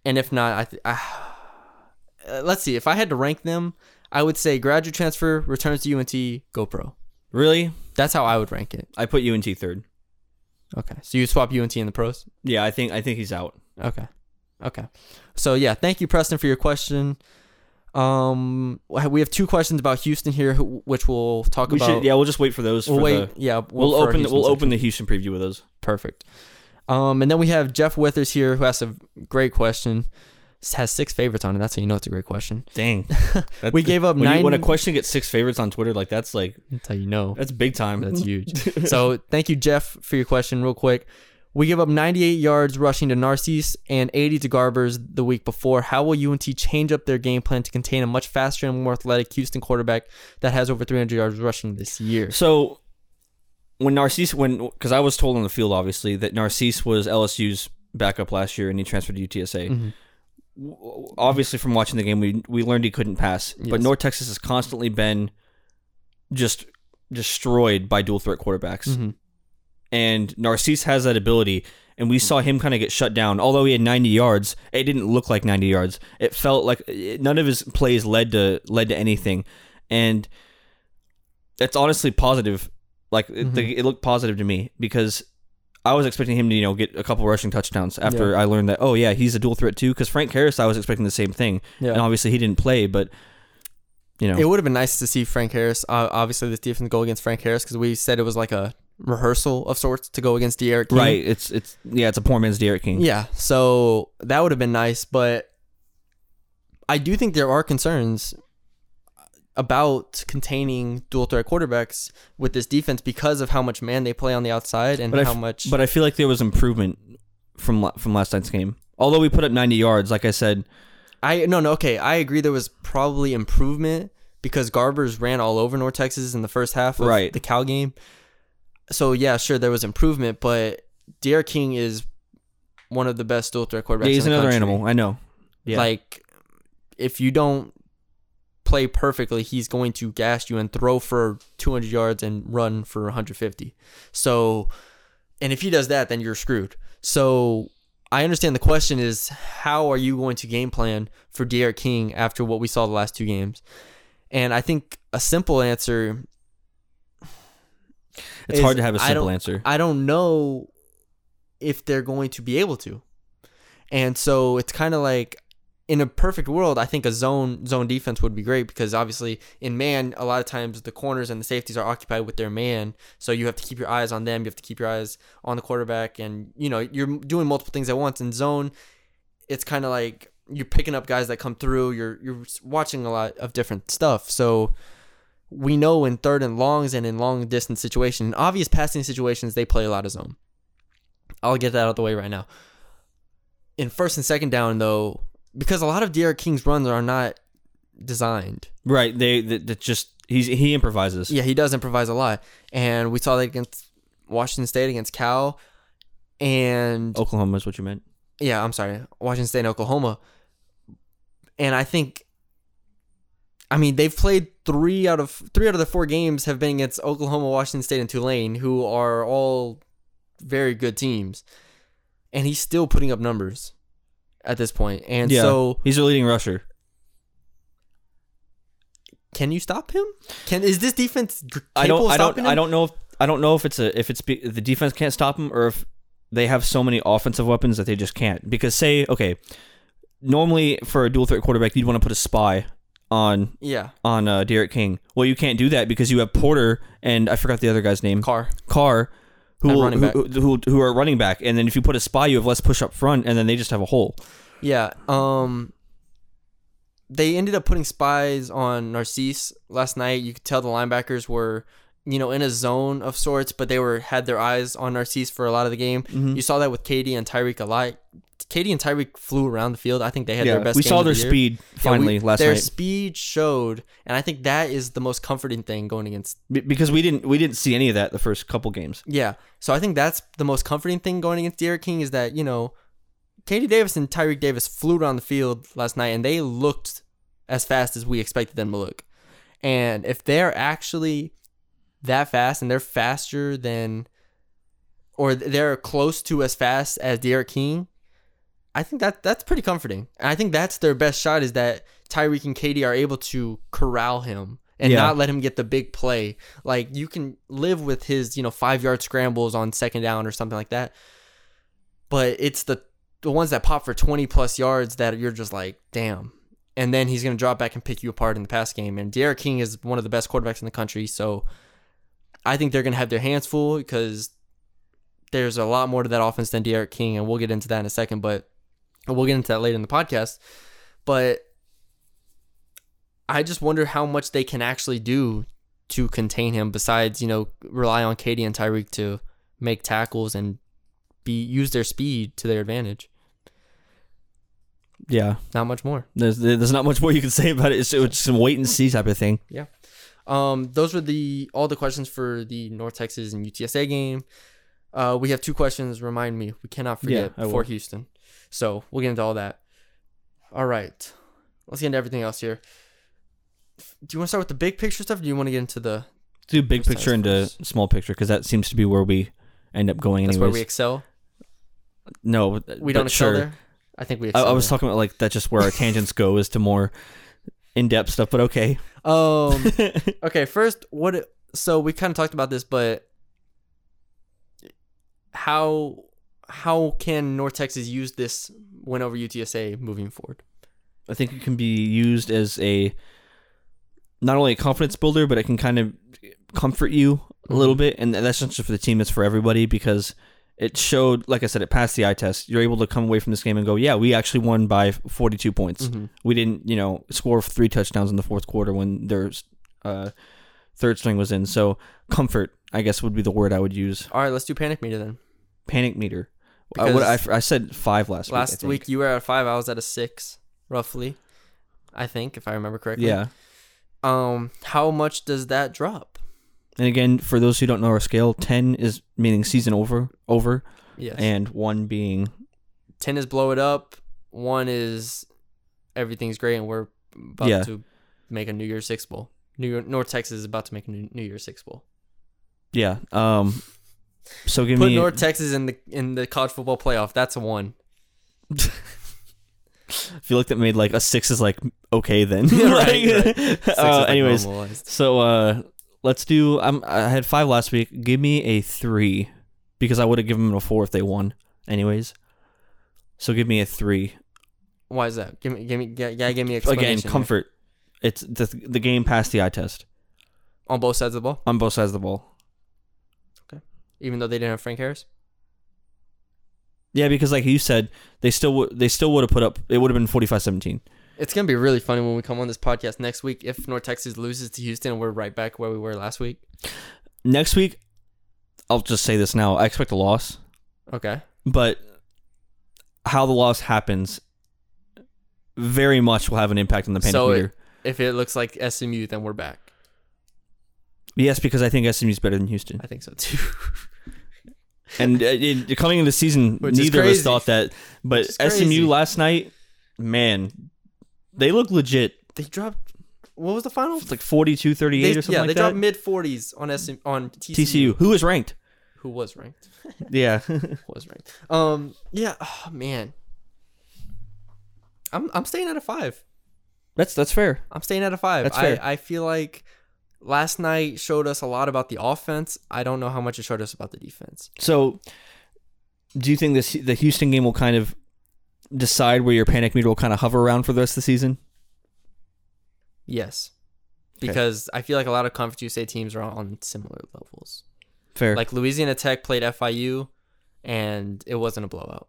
and if not, I, th- I uh, let's see. If I had to rank them, I would say graduate transfer, returns to UNT, GoPro. Really? That's how I would rank it. I put UNT third. Okay, so you swap UNT in the pros. Yeah, I think I think he's out. Okay, okay. So yeah, thank you, Preston, for your question. Um, we have two questions about Houston here, which we'll talk We about. should yeah, we'll just wait for those. we'll for wait. The, yeah, we'll our open Houston we'll open the Houston preview with those. Perfect. Um, and then we have Jeff Withers here, who has a great question. Has six favorites on it. That's how you know it's a great question. Dang. We gave up when, you- when a question gets six favorites on Twitter, like that's like That's how you know. that's big time. That's huge. so thank you, Jeff, for your question. Real quick, we give up 98 yards rushing to Narcisse and 80 to Garbers the week before. How will UNT change up their game plan to contain a much faster and more athletic Houston quarterback that has over 300 yards rushing this year? So when Narcisse, when because I was told on the field, obviously that Narcisse was LSU's backup last year and he transferred to UTSA. Mhm. Obviously, from watching the game, we we learned he couldn't pass. But North Texas has constantly been just destroyed by dual threat quarterbacks, Mhm. And Narcisse has that ability. And we saw him kind of get shut down. Although he had 90 yards, it didn't look like 90 yards. It felt like it, none of his plays led to led to anything, and it's honestly positive. Like it, the, it looked positive to me because I was expecting him to you know get a couple rushing touchdowns after Yeah. I learned that oh yeah he's a dual threat too. Because Frank Harris, I was expecting the same thing, Yeah. and obviously he didn't play, but you know It would have been nice to see Frank Harris. Uh, obviously, this defense go against Frank Harris because we said it was like a rehearsal of sorts to go against D'Eriq King. right. It's it's yeah it's a poor man's D'Eriq King. Yeah, so that would have been nice, but I do think there are concerns about containing dual threat quarterbacks with this defense because of how much man they play on the outside and But how f- much. But I feel like there was improvement from from last night's game. Although we put up 90 yards, like I said, I no no okay, I agree there was probably improvement because Garbers ran all over North Texas in the first half of Right. the Cal game. So yeah, sure there was improvement, but D'Eriq King is one of the best dual threat quarterbacks. yeah, he's another country. animal. I know. Yeah. Like, if you don't play perfectly, he's going to gash you and throw for 200 yards and run for 150. So, and if he does that, then you're screwed. So, I understand the question is how are you going to game plan for D'Eriq King after what we saw the last two games? And I think a simple answer. It's hard to have a simple don't- answer. I don't know if they're going to be able to. And so it's kind of like in a perfect world, I think a zone zone defense would be great because obviously in man, a lot of times the corners and the safeties are occupied with their man, so you have to keep your eyes on them. You have to keep your eyes on the quarterback, and you know you're doing multiple things at once. In zone, it's kind of like you're picking up guys that come through. You're you're watching a lot of different stuff. So we know in third and longs and in long distance situations, in obvious passing situations, they play a lot of zone. I'll get that out of the way right now. In first and second down, though, because a lot of D'Eriq King's runs are not designed. right. They that, that just he's he improvises. Yeah, he does improvise a lot, and we saw that against Washington State against Cal, and Oklahoma is what you meant. yeah, I'm sorry, Washington State and Oklahoma. And I think I mean, they've played 3 out of 3 out of the 4 games have been against Oklahoma, Washington State and Tulane, who are all very good teams. And he's still putting up numbers at this point. And yeah. so, he's a leading rusher. can you stop him? Can is this defense capable I don't. of I stopping don't. I don't know if I don't know if it's a if it's be, the defense can't stop him or if they have so many offensive weapons that they just can't. Because say okay, normally for a dual threat quarterback, you'd want to put a spy on Yeah, on uh, D'Eriq King. Well, you can't do that because you have Porter and I forgot the other guy's name, Carr. Carr, who will- running who, who who are running back. And then if you put a spy, you have less push up front, and then they just have a hole. Yeah. Um they ended up putting spies on Narcisse last night. You could tell the linebackers were you know, in a zone of sorts, but they were had their eyes on Narcisse for a lot of the game. Mm-hmm. You saw that with KD and Tyreek a lot. KD and Tyreek flew around the field. I think they had yeah, their best. we game saw the their year. speed Yeah, we- finally last their night Their speed showed, and I think that is the most comforting thing going against. Because we didn't we didn't see any of that the first couple games. Yeah, so I think that's the most comforting thing going against D'Eriq King is that you know, KD Davis and Tyreek Davis flew around the field last night, and they looked as fast as we expected them to look. And if they're actually that fast, and they're faster than, or they're close to as fast as D'Eriq King, I think that that's pretty comforting. And I think that's their best shot is that Tyreek and KD are able to corral him and Yeah. not let him get the big play. Like you can live with his, you know, five yard scrambles on second down or something like that. But it's the the ones that pop for twenty plus yards that you're just like, damn. And then he's gonna drop back and pick you apart in the pass game. And D'Eriq King is one of the best quarterbacks in the country, so I think they're gonna have their hands full because there's a lot more to that offense than D'Eriq King, and we'll get into that in a second. But we'll get into that later in the podcast. But I just wonder how much they can actually do to contain him besides, you know, rely on KD and Tyreek to make tackles and be use their speed to their advantage. Yeah, Not much more. there's there's not much more you can say about it. It's, it's some wait and see type of thing. Um, those were the all the questions for the North Texas and UTSA game. Uh, we have two questions. Remind me, we cannot forget Yeah, for Houston. So we'll get into all that. All right, let's get into everything else here. Do you want to start with the big picture stuff? Or do you want to get into the? Do big picture into first. small picture because that seems to be where we end up going. That's anyways. where we excel. no, We don't excel sure. there. I think we I. I was talking about like that's just where our tangents go is to more in depth stuff. But okay, Um. okay. First, what? So we kind of talked about this, but how how can North Texas use this win over UTSA moving forward? I think it can be used as a not only a confidence builder, but it can kind of comfort you a little Mm-hmm. bit, and that's not just for the team; it's for everybody because it showed, like I said, it passed the eye test. You're able to come away from this game and go, "Yeah, we actually won by 42 points. Mhm. We didn't, you know, score three touchdowns in the fourth quarter when their uh, third string was in." So, comfort, I guess, would be the word I would use. All right, let's do panic meter then. Panic meter. Uh, what I, I said five last week. Last week you were at a five. I was at a six, roughly. I think, if I remember correctly. Yeah. Um, how much does that drop? And again, for those who don't know our scale, ten is meaning season over, over, Yes. and one being ten is blow it up. One is everything's great, and we're about Yeah. to make a New Year's Six bowl. New York, North Texas is about to make a New, New Year's Six bowl. yeah. Um, so give Put me North Texas in the in the college football playoff. That's a one. I feel like that made like a six is like okay then. Right, Like, right. Is, uh, like, anyways, normalized. so uh, let's do. I'm I had five last week. Give me a three because I would have given them a four if they won. Anyways, so give me a three. why is that? Give me, give me, yeah, give me Again, explanation here. comfort. It's the the game passed the eye test on both sides of the ball, on both sides of the ball. Okay. Even though they didn't have Frank Harris. Yeah, because like you said, they still would they still would have put up. It would have been 45-17. It's gonna be really funny when we come on this podcast next week if North Texas loses to Houston and we're right back where we were last week. Next week, I'll just say this now. I expect a loss, Okay. but how the loss happens very much will have an impact on the panic So it- If it looks like SMU, then we're back. yes, because I think SMU is better than Houston. I think so too. And uh, it, coming into the season, Which is neither of us crazy. thought that. But Which is crazy. SMU last night, man, they look legit. they dropped. What was the final? It's like 42 38 They- or something yeah, like they that. dropped mid forties on SM on TCU, TCU, was ranked. who was ranked. Yeah. was ranked. Um. Yeah. Oh man. I'm I'm staying at a five. that's that's fair. I'm staying at a five. That's fair. I, I feel like last night showed us a lot about the offense. I don't know how much it showed us about the defense. So, do you think this the Houston game will kind of decide where your panic meter will kind of hover around for the rest of the season? Yes. Okay. Because I feel like a lot of Conference USA teams are on similar levels. Fair. Like Louisiana Tech played FIU and it wasn't a blowout.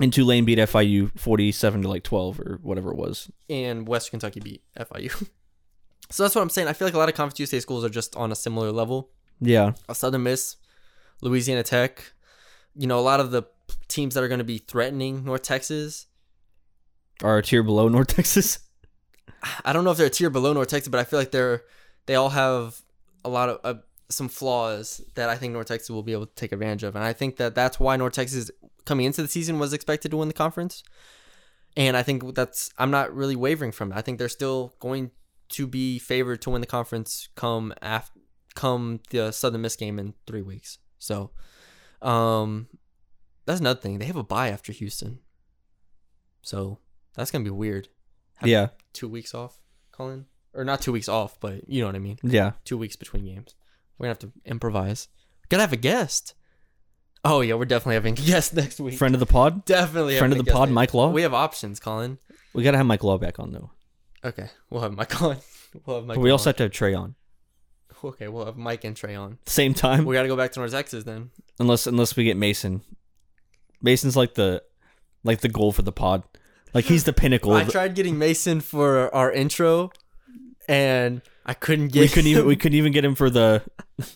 and Tulane beat FIU forty-seven to like twelve or whatever it was. And West Kentucky beat FIU. so that's what I'm saying. I feel like a lot of Conference USA schools are just on a similar level. Yeah. a Southern Miss, Louisiana Tech. You know, a lot of the teams that are going to be threatening North Texas. Are a tier below North Texas. I don't know if they're a tier below North Texas, but I feel like they're they all have a lot of uh, some flaws that I think North Texas will be able to take advantage of, and I think that that's why North Texas coming into the season was expected to win the conference. And I think that's I'm not really wavering from it. I think they're still going to be favored to win the conference come after come the Southern Miss game in three weeks. So, um, that's another thing. They have a bye after Houston, so that's gonna be weird. Have Yeah. two weeks off, Colin, or not two weeks off, but you know what I mean. Yeah. Two weeks between games. We're gonna have to improvise. Gotta have a guest. Oh yeah, we're definitely having a guest next week. Friend of the pod. definitely friend of the pod, guest. Mike Law? We have options, Colin. We gotta have Mike Law back on though. Okay, we'll have Mike on. We'll have Mike. But we on. also have to have Trey on. Okay, we'll have Mike and Trey on. Same time. We got to go back to North Texas then. unless unless we get Mason. Mason's like the like the goal for the pod. Like he's the pinnacle. I of- tried getting Mason for our intro, and I couldn't get. we couldn't even we couldn't even get him for the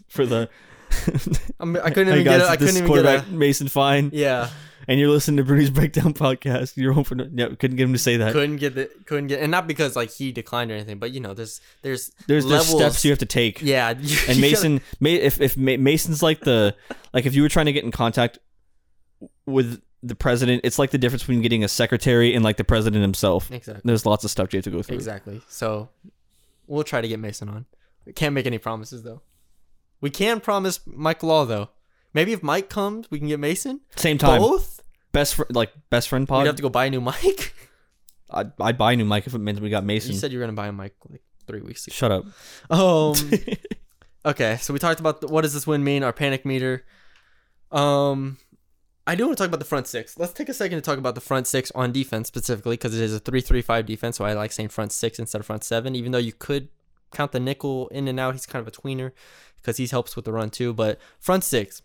for the I, mean, I couldn't even get. guys, it. I this couldn't even get. quarterback A, Mason Fine, yeah, and you're listening to Bruni's Breakdown podcast. You're home for no, yeah. Couldn't get him to say that. couldn't get the. Couldn't get, and not because like he declined or anything, but you know, there's there's There's there's levels. steps you have to take. Yeah, you- And gotta- Mason, Ma- if if Mason's like the like if you were trying to get in contact with the president, it's like the difference between getting a secretary and like the president himself. exactly. There's lots of stuff you have to go through. Exactly. So we'll try to get Mason on. We can't make any promises though. We can promise Mike Law though. Maybe if Mike comes, we can get Mason. Same time, Both. best fr- like best friend pod. We'd have to go buy a new mic. I'd, I'd buy a new mic if it meant we got Mason. you said you were gonna buy a mic like three weeks ago. Shut up. Um. okay, so we talked about the, what does this win mean? Our panic meter. Um, I do want to talk about the front six. Let's take a second to talk about the front six on defense specifically because it is a three-three-five defense. So I like saying front six instead of front seven, even though you could count the nickel in and out. He's kind of a tweener because he helps with the run too. But front six,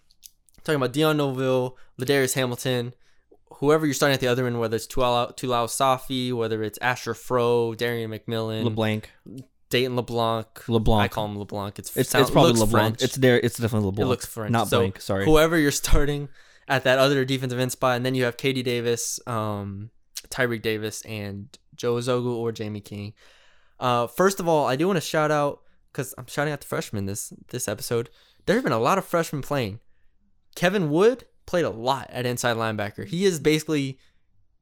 talking about Dion Novil, Ladarius Hamilton, whoever you're starting at the other end, whether it's Tulau Safi, whether it's Asher Fro, Darian McMillan, LeBlanc. Dayton LeBlanc. LeBlanc. I call him LeBlanc. It's It's sound- it's probably LeBlanc. French. It's there. It's definitely LeBlanc. it looks French. Not so blank. Sorry. Whoever you're starting at that other defensive end spot, and then you have KD Davis, um, Tyreek Davis, and Joe Zogu or Jamie King. Uh, first of all, I do want to shout out because I'm shouting out the freshmen this this episode. There have been a lot of freshmen playing. Kevin Wood played a lot at inside linebacker. He is basically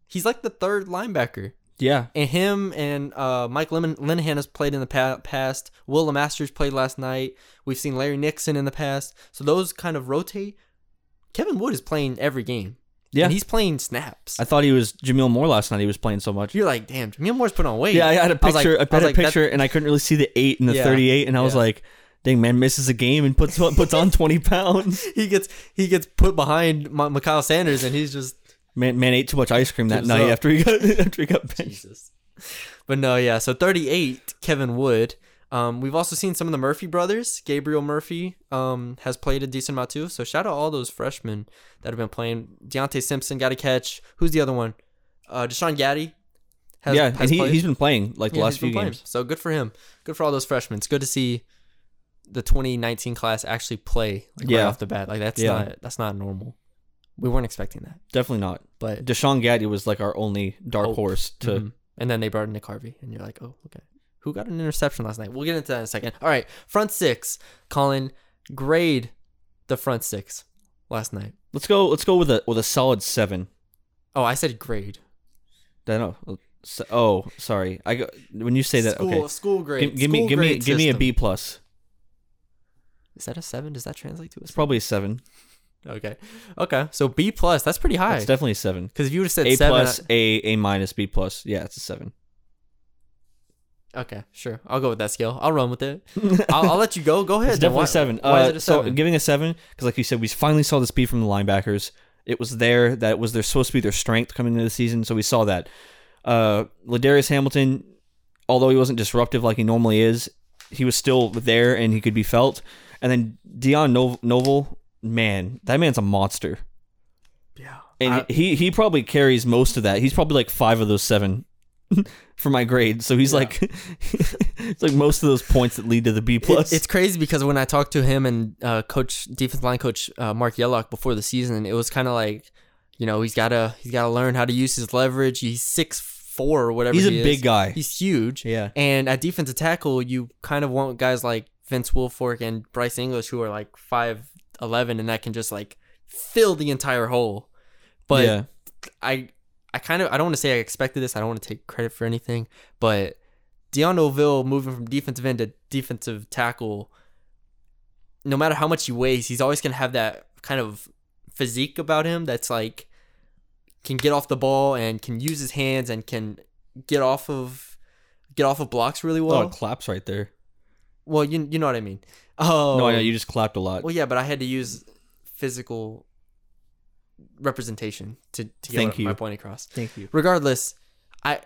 he's like the third linebacker. yeah. And him and uh, Mike Lemon, Linehan has played in the pa- past. Will Masters played last night. We've seen Larry Nixon in the past. So those kind of rotate. Kevin Wood is playing every game. Yeah. And he's playing snaps. I thought he was Jamil Moore last night. He was playing so much. You're like, damn, Jamil Moore's put on weight. Yeah, I had a like- picture. I, I was had a like, that- picture, and I couldn't really see the eight and the Yeah. thirty-eight, and I was Yeah. like, "Dang man, misses a game and puts puts on twenty pounds." he gets he gets put behind Ma- Mikhail Sanders, and he's just Man, man ate too much ice cream that night up. after he got after he got benched. Jesus. But no, yeah. So 38, Kevin Wood. Um, we've also seen some of the Murphy brothers. Gabriel Murphy um, has played a decent amount too. So shout out all those freshmen that have been playing. Deontay Simpson got a catch. Who's the other one? Uh, Deshaun Gaddy. Has, yeah, has and he played. he's been playing like the Yeah, last few playing. games. So good for him. Good for all those freshmen. It's good to see the 2019 class actually play like right off the bat. Like that's Yeah. not that's not normal. We weren't expecting that, Definitely not. but Deshaun Gaddy was like our only dark Hope. horse to. Mhm. And then they brought in Nick Harvey, and you're like, oh, okay. Who got an interception last night? We'll get into that in a second. All right, front six. Colin, grade the front six last night. Let's go. Let's go with a with a solid seven. Oh, I said grade. I know. S- Oh, sorry. I go, when you say that. school, Okay. School grade. Give, give me School give me give me a. B plus. Is that a seven? Does that translate to a It's seven? probably a seven. Okay. Okay. So B plus. That's pretty high. It's definitely a seven. Because if you would have said A seven, plus, A A minus, B plus. Yeah, it's a seven. I- okay, sure. I'll go with that scale. I'll run with it. I'll, I'll let you go. Go ahead. It's definitely Why- seven. Why is Uh, it a so seven? giving a seven because, like you said, we finally saw the speed from the linebackers. It was there. That was their supposed to be their strength coming into the season. So we saw that. Uh, Ladarius Hamilton, although he wasn't disruptive like he normally is, he was still there and he could be felt. And then Dion Nov- Novil, man, that man's a monster. yeah. And I- he he probably carries most of that. He's probably like five of those seven for my grade. So he's like, it's like most of those points that lead to the B It- plus. it's crazy because when I talked to him and uh, coach defense line coach uh, Mark Yellock before the season, it was kind of like, you know, he's gotta he's gotta learn how to use his leverage. He's six four or whatever. He's a he big guy. He's huge. Yeah. And at defensive tackle, you kind of want guys like Vince Wilfork and Bryce English who are like five eleven and that can just like fill the entire hole. But yeah, I I kind of I don't want to say I expected this. I don't want to take credit for anything, but Dion Novil moving from defensive end to defensive tackle, no matter how much he weighs, he's always gonna have that kind of physique about him that's like can get off the ball and can use his hands and can get off of get off of blocks really oh, well. claps right there. well, you you know what I mean. Oh No, I know um, you just clapped a lot. well, yeah, but I had to use physical representation to, to get Thank you. my point across. Thank you. Regardless, I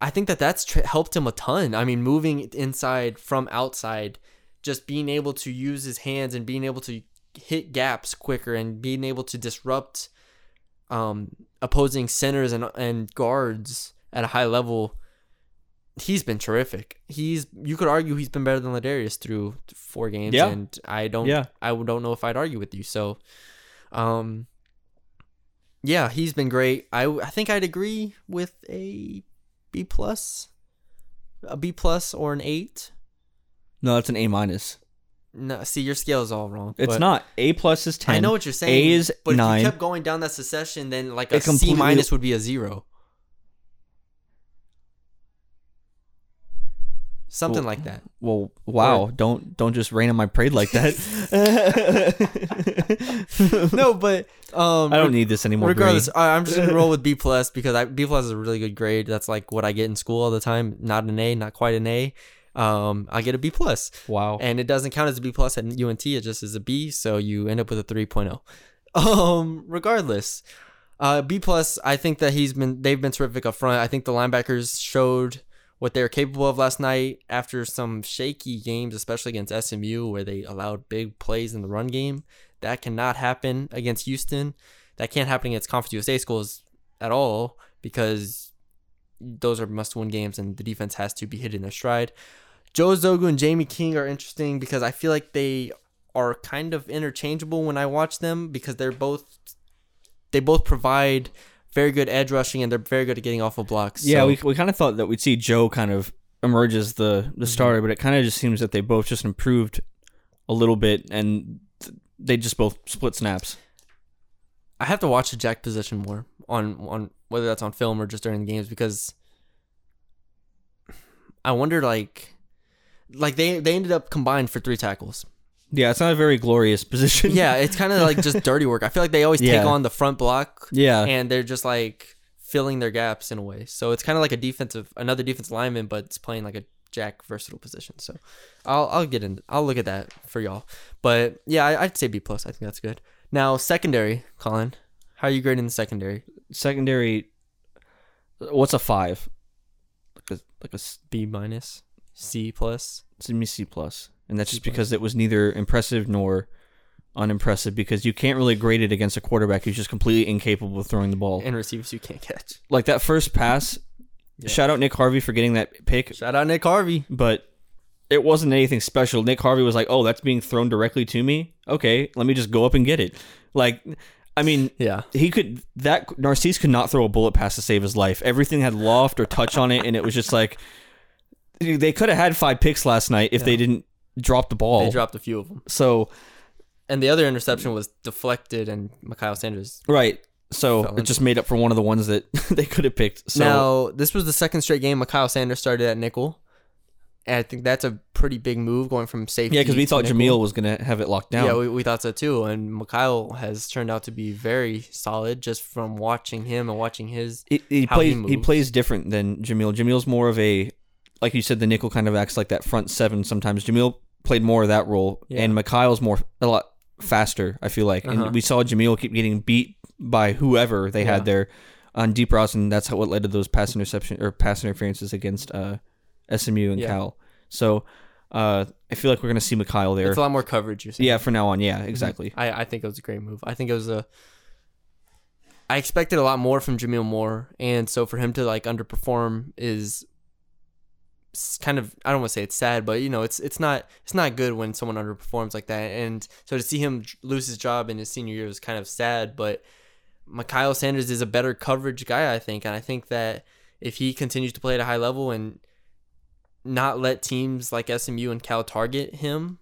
I think that that's tra- helped him a ton. I mean, moving inside from outside, just being able to use his hands and being able to hit gaps quicker and being able to disrupt um, opposing centers and and guards at a high level. He's been terrific. He's you could argue he's been better than Ladarius through four games, Yeah. and I don't Yeah. I don't know if I'd argue with you. So, um, yeah, he's been great. I I think I'd agree with a B plus, a B plus or an eight. No, that's an A minus. No, see your scale is all wrong. It's not. A plus is ten. I know what you're saying. A is but nine. if you kept going down that succession, then like a C minus would be a zero. Something like that. Well, wow! don't don't just rain on my parade like that. no, but um, I don't need this anymore. Regardless. I, I'm just gonna roll with B plus because I, B plus is a really good grade. That's like what I get in school all the time. Not an A, not quite an A. Um, I get a B plus, wow. and it doesn't count as a B plus at UNT. It just is a B, so you end up with a 3.0. Um, regardless, uh, B plus. I think that he's been they've been terrific up front. I think the linebackers showed what they were capable of last night after some shaky games, especially against SMU, where they allowed big plays in the run game. That cannot happen against Houston. That can't happen against Conference USA schools at all because those are must-win games, and the defense has to be hitting their stride. Joe Ozougwu and Jamie King are interesting because I feel like they are kind of interchangeable when I watch them because they're both they both provide very good edge rushing and they're very good at getting off of blocks. Yeah, So- we we kind of thought that we'd see Joe kind of emerge as the Mm-hmm. the starter, but it kind of just seems that they both just improved a little bit, and they just both split snaps. I have to watch the jack position more on on whether that's on film or just during the games because I wonder like like they they ended up combined for three tackles. Yeah, it's not a very glorious position. Yeah, it's kind of like just dirty work. I feel like they always take on the front block yeah, and they're just like filling their gaps in a way. So it's kind of like a defensive another defensive lineman but it's playing like a jack versatile position. So I'll I'll get in I'll look at that for y'all. But yeah, I, I'd say B plus. I think that's good. Now secondary, Colin, how are you grading the secondary? secondary. What's a five? Like a like a B minus, C plus. Give me C plus, and that's just because it was neither impressive nor unimpressive. Because you can't really grade it against a quarterback who's just completely incapable of throwing the ball. And receivers you can't catch. Like that first pass. Shout out Nick Harvey for getting that pick, Shout out Nick Harvey. but it wasn't anything special. Nick Harvey was like, "Oh, that's being thrown directly to me. Okay, let me just go up and get it." Like, I mean, Yeah. he could that Narcisse could not throw a bullet pass to save his life. Everything had loft or touch on it, and it was just like they could have had five picks last night if they didn't drop the ball. They dropped a few of them. so And the other interception was deflected and Mikhail Sanders. right, so it just made up for one of the ones that they could have picked. So now, this was the second straight game Mikhail Sanders started at nickel. And I think that's a pretty big move going from safety. yeah, because we to thought nickel. Jameel was gonna have it locked down. Yeah, we, we thought so too. And Mikhail has turned out to be very solid just from watching him and watching his. He, he how he plays he, plays different than Jameel. Jameel's more of a like you said, the nickel kind of acts like that front seven sometimes. Jameel played more of that role, Yeah. and Mikhail's more a lot faster. I feel like, Uh-huh. and we saw Jameel keep getting beat by whoever they Yeah. had there on deep routes, and that's how what led to those pass interception or pass interferences against uh, SMU and Yeah. Cal. So uh, I feel like we're gonna see Mikhail there. It's a lot more coverage. You're saying. Yeah, for now on, yeah, exactly. I, I think it was a great move. I think it was a. I expected a lot more from Jameel Moore, and so for him to like underperform is kind of I don't want to say it's sad, but you know it's it's not it's not good when someone underperforms like that. And so to see him lose his job in his senior year was kind of sad. But Mikhail Sanders is a better coverage guy, I think, and I think that if he continues to play at a high level and not let teams like SMU and Cal target him,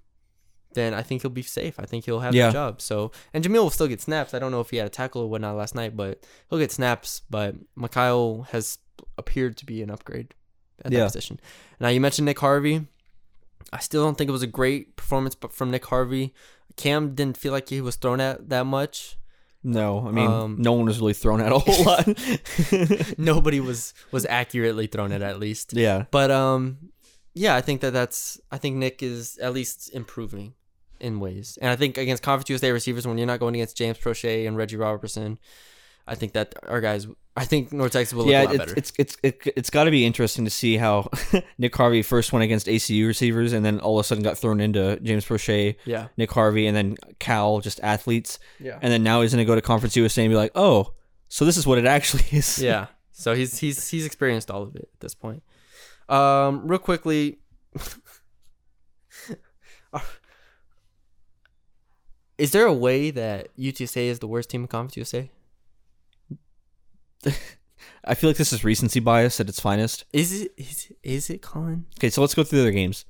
then I think he'll be safe. I think he'll have Yeah. the job. So and Jamil will still get snaps. I don't know if he had a tackle or whatnot last night, but he'll get snaps. But Mikhail has appeared to be an upgrade at Yeah. that position. Now you mentioned Nick Harvey. I still don't think it was a great performance but from Nick Harvey. Cam didn't feel like he was thrown at that much. No, I mean, Um, no one was really thrown at a whole lot. Nobody was was accurately thrown at at least. yeah. But um, yeah, I think that that's I think Nick is at least improving in ways, and I think against Conference USA receivers when you're not going against James Proche and Reggie Roberson, I think that our guys, I think North Texas will look a Yeah, lot it's, better. it's it's it, it's got to be interesting to see how Nick Harvey first went against ACU receivers and then all of a sudden got thrown into James Proche, yeah, Nick Harvey, and then Cal, just athletes, yeah, and then now he's gonna go to Conference USA and be like, oh, so this is what it actually is. yeah. So he's he's he's experienced all of it at this point. Um, real quickly. Is there a way that UTSA is the worst team in Conference USA? I feel like this is recency bias at its finest. Is it is is it Colin? Okay, so let's go through their games.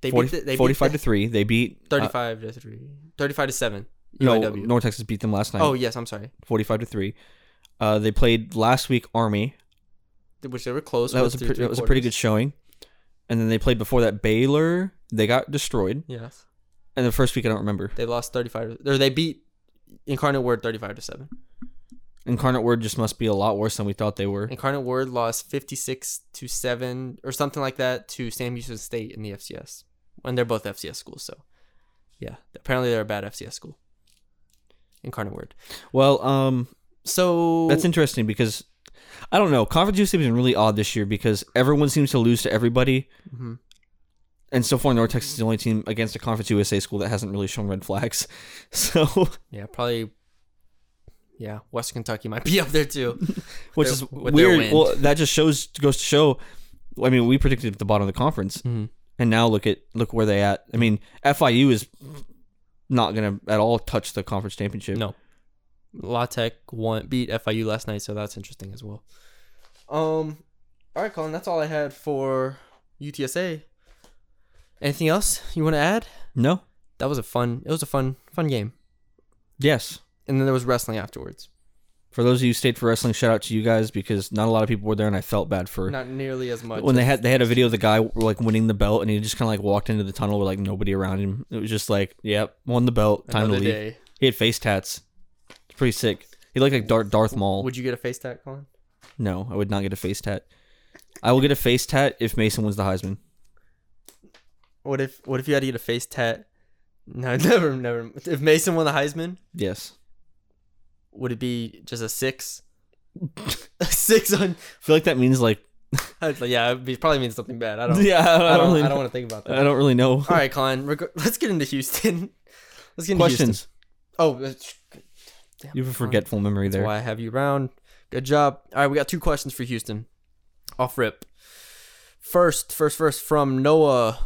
They 40, beat the, they 45 beat to three. They beat the, uh, 35 to 3. 35 to 7. no, UIW. North Texas beat them last night. oh, yes, I'm sorry. 45 to three. Uh, they played last week Army. Which they were close. That was a pre- that was a pretty good showing. And then they played before that Baylor. They got destroyed. Yes. And the first week I don't remember. They lost 35 or they beat Incarnate Word 35 to 7. Incarnate Word just must be a lot worse than we thought they were. Incarnate Word lost 56 to 7 or something like that to Sam Houston State in the FCS. And they're both FCS schools, so yeah. Apparently they're a bad FCS school. Incarnate Word. Well, um, So that's interesting because I don't know. Conference USA has been really odd this year because everyone seems to lose to everybody. Mhm. And so far, North Texas is the only team against a Conference USA school that hasn't really shown red flags. So, Yeah, probably. Yeah, Western Kentucky might be up there too. which Their- is weird. Well, that just shows goes to show. I mean, we predicted at the bottom of the conference, Mhm. and now look at look where they at. I mean, FIU is not gonna at all touch the conference championship. No, La Tech won beat FIU last night, so that's interesting as well. Um, all right, Colin, that's all I had for UTSA. Anything else you want to add? No. That was a fun. It was a fun, fun game, Yes. And then there was wrestling afterwards. For those of you who stayed for wrestling, shout out to you guys because not a lot of people were there, and I felt bad for Not nearly as much. when they as- had they had a video of the guy like winning the belt, and he just kind of like walked into the tunnel with like nobody around him. It was just like, yep, won the belt, time another to leave. day. He had face tats. It's pretty sick. He looked like Darth Darth Maul. Would you get a face tat, Colin? No, I would not get a face tat. I will get a face tat if Mason wins the Heisman. What if What if you had to get a face tat? No, never, never. If Mason won the Heisman, Yes. Would it be just a six? a six on. I feel like that means like yeah, it probably means something bad. I don't. yeah. I don't, I don't, really. I don't want to think about that. I don't really know. All right, Colin. reg- Let's get into Houston. Let's get into Questions. Houston. Oh, damn, You have a Colin. forgetful memory That's there. why I have you around. Good job. All right, we got two questions for Houston. Off rip. First, first, first from Noah.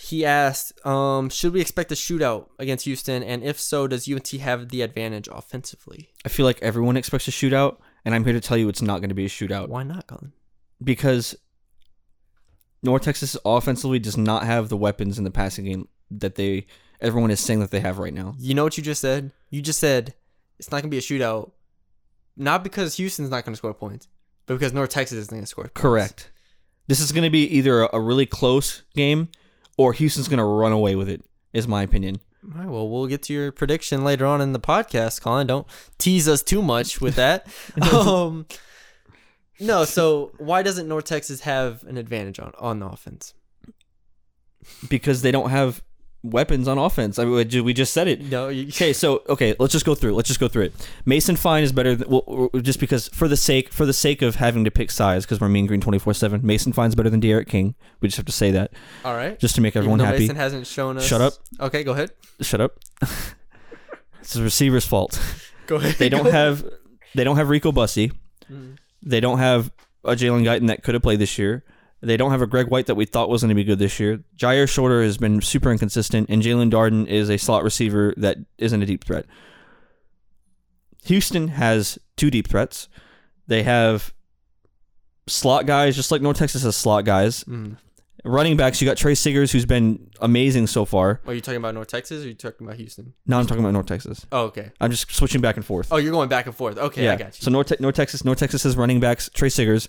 He asked, um, should we expect a shootout against Houston? And if so, does UNT have the advantage offensively? I feel like everyone expects a shootout, and I'm here to tell you it's not going to be a shootout Why not, Colin? because North Texas offensively does not have the weapons in the passing game that they everyone is saying that they have right now. You know what you just said? You just said it's not going to be a shootout, not because Houston's not going to score points, but because North Texas isn't going to score points. Correct. This is going to be either a, a really close game or Houston's going to run away with it. Is my opinion. All right, well, we'll get to your prediction later on in the podcast, Colin. Don't tease us too much with that. um, no, so why doesn't North Texas have an advantage on on the offense? because they don't have weapons on offense. I mean, we- just said it. No, you, Okay, so okay, let's just go through. Let's just go through it. Mason Fine is better. Than, well, just because for the sake for the sake of having to pick sides, because we're mean green twenty four seven. Mason Fine's better than D'Eriq King. We just have to say that all right. just to make everyone happy. Mason hasn't shown us. Shut up. Okay, go ahead. Shut up. it's the receiver's fault. Go ahead. They don't have They don't have Rico Bussey. Mm. They don't have a Jalen Guyton that could have played this year. They don't have a Greg White that we thought was going to be good this year. Jyaire Shorter has been super inconsistent, and Jalen Darden is a slot receiver that isn't a deep threat. Houston has two deep threats. They have slot guys, just like North Texas has slot guys. Mm. Running backs, you got Tre Siggers, who's been amazing so far. Are you talking about North Texas or are you talking about Houston? No, I'm talking about North Texas. Oh, okay. I'm just switching back and forth. Oh, you're going back and forth. Okay, I got you. So North, North Texas, North Texas has running backs. Tre Siggers.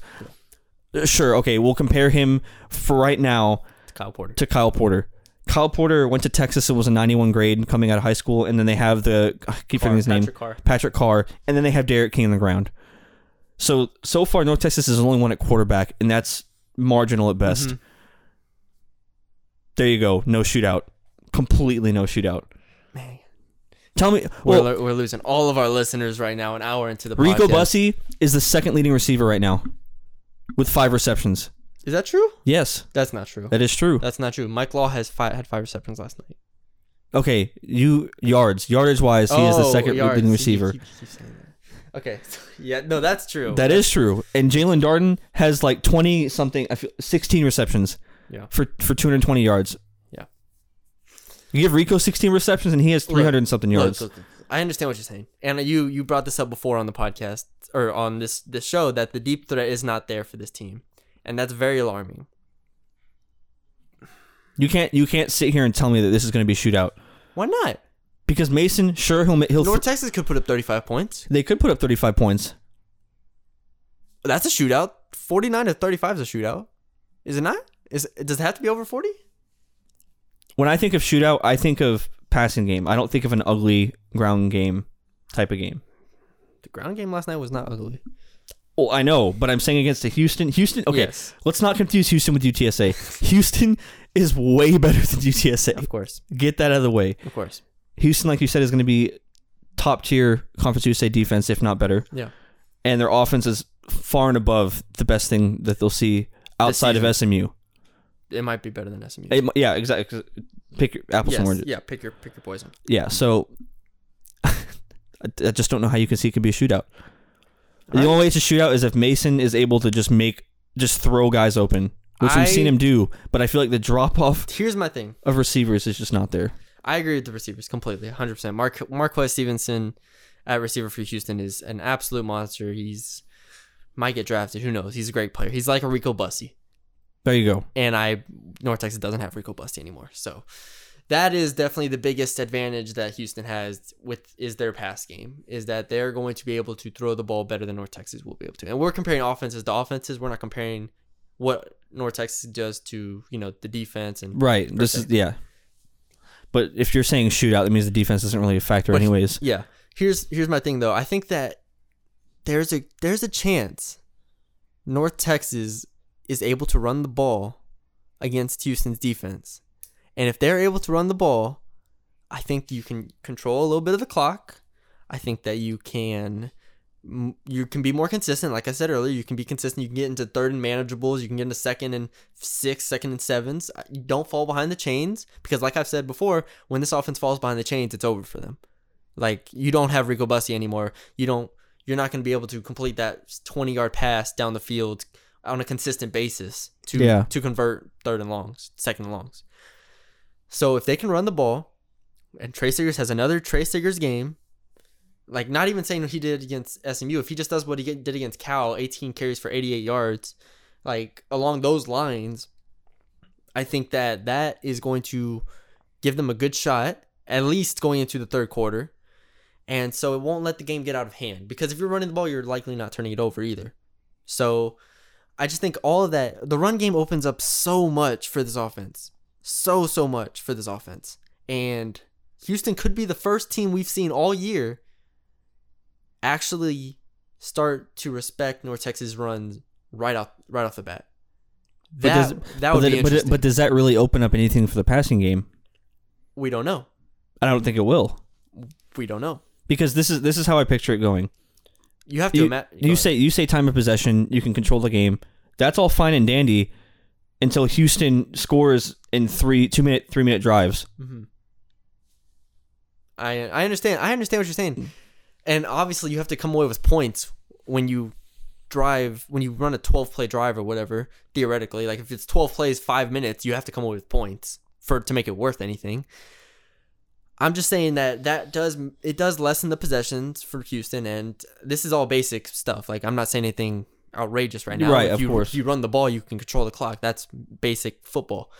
Sure. Okay. We'll compare him for right now to Kyle Porter. to Kyle Porter. Kyle Porter went to Texas and was a 91 grade coming out of high school, and then they have the I keep forgetting his name, Patrick Carr. Patrick Carr, and then they have D'Eriq King on the ground. So so far, North Texas is the only one at quarterback, and that's marginal at best. Mhm. There you go. No shootout. Completely no shootout. Man, Tell me, we're, well, lo- we're losing all of our listeners right now. An hour into the Rico podcast. Bussey is the second leading receiver right now, with five receptions. Is that true? Yes, That's not true. that is true. That's not true. Mike Law has five, had five receptions last night. Okay, you yards, yardage wise, he is the Oh, second yards. leading You receiver. keep- keep saying that. Okay. Yeah. No, that's true. That is true. And Jalen Darden has like twenty something, I feel, sixteen receptions. Yeah. For for two hundred twenty yards. Yeah. You give Rico sixteen receptions and he has three hundred something Look, yards. look, look. I understand what you're saying, and you you brought this up before on the podcast or on this this show that the deep threat is not there for this team, and that's very alarming. You can't you can't sit here and tell me that this is going to be a shootout Why not? because Mason, sure he'll he'll North Texas could put up 35 points. they could put up thirty five points. That's a shootout. 49 to 35 is a shootout. Is it not? Is does it have to be over 40? When I think of shootout, I think of passing game. I don't think of an ugly ground game type of game. The ground game last night was not ugly. Well, I know, but I'm saying against the Houston. Houston. Okay, Yes. let's not confuse Houston with UTSA. Houston is way better than UTSA. Of course. Get that out of the way. Of course. Houston, like you said, is going to be top tier Conference USA defense, if not better. Yeah. And their offense is far and above the best thing that they'll see outside of SMU. It might be better than SMU. It yeah, exactly. Pick your apples yes. and oranges. Yeah, pick your pick your poison. Yeah, so I I just don't know how you can see it could be a shootout. The only way it's a shootout is if Mason is able to just make just throw guys open, which I- we've seen him do. But I feel like the drop off Here's my thing. of receivers is just not there. I agree with the receivers completely, 100%. Mark Marquez Stevenson at receiver for Houston is an absolute monster. He's might get drafted. Who knows? He's a great player. He's like a Rico Bussey. There you go. and I North Texas doesn't have Rico Bussey anymore. So that is definitely the biggest advantage that Houston has with is their pass game is that they're going to be able to throw the ball better than North Texas will be able to. And we're comparing offenses to offenses. We're not comparing what North Texas does to you know the defense and Right. This is yeah. But if you're saying shootout, that means the defense isn't really a factor, But- anyways. Yeah. Here's here's my thing though. I think that there's a there's a chance North Texas is able to run the ball against Houston's defense. And if they're able to run the ball, I think you can control a little bit of the clock. I think that you can you can be more consistent. Like I said earlier, you can be consistent. You can get into third and manageables. You can get into second and six, second and sevens. You don't fall behind the chains because, like I've said before, when this offense falls behind the chains, it's over for them. Like you don't have Rico Bussey anymore. You don't. You're not going to be able to complete that 20 yard pass down the field on a consistent basis to Yeah. to convert third and longs, second and longs. So if they can run the ball, and Tre Siggers has another Tre Siggers game, like not even saying what he did against SMU, if he just does what he did against Cal, 18 carries for 88 yards, like along those lines, I think that that is going to give them a good shot, at least going into the third quarter. And so it won't let the game get out of hand because if you're running the ball, you're likely not turning it over either. So I just think all of that, the run game opens up so much for this offense. So, so much for this offense. And Houston could be the first team we've seen all year actually start to respect North Texas runs right off right off the bat. But That, does- that would then- be but, interesting. but does that really open up anything for the passing game? we don't know. I don't think it will. We don't know. Because this is this is how I picture it going. You have to You, imagine. you say you say time of possession, you can control the game. That's all fine and dandy until Houston scores in three two minute three minute drives. hmm I I understand. I understand what you're saying. and obviously you have to come away with points when you drive when you run a 12 play drive or whatever theoretically like if it's 12 plays 5 minutes you have to come away with points for to make it worth anything i'm just saying that that does it does lessen the possessions for houston and this is all basic stuff like i'm not saying anything outrageous right now Right, if of you, course. if you run the ball you can control the clock that's basic football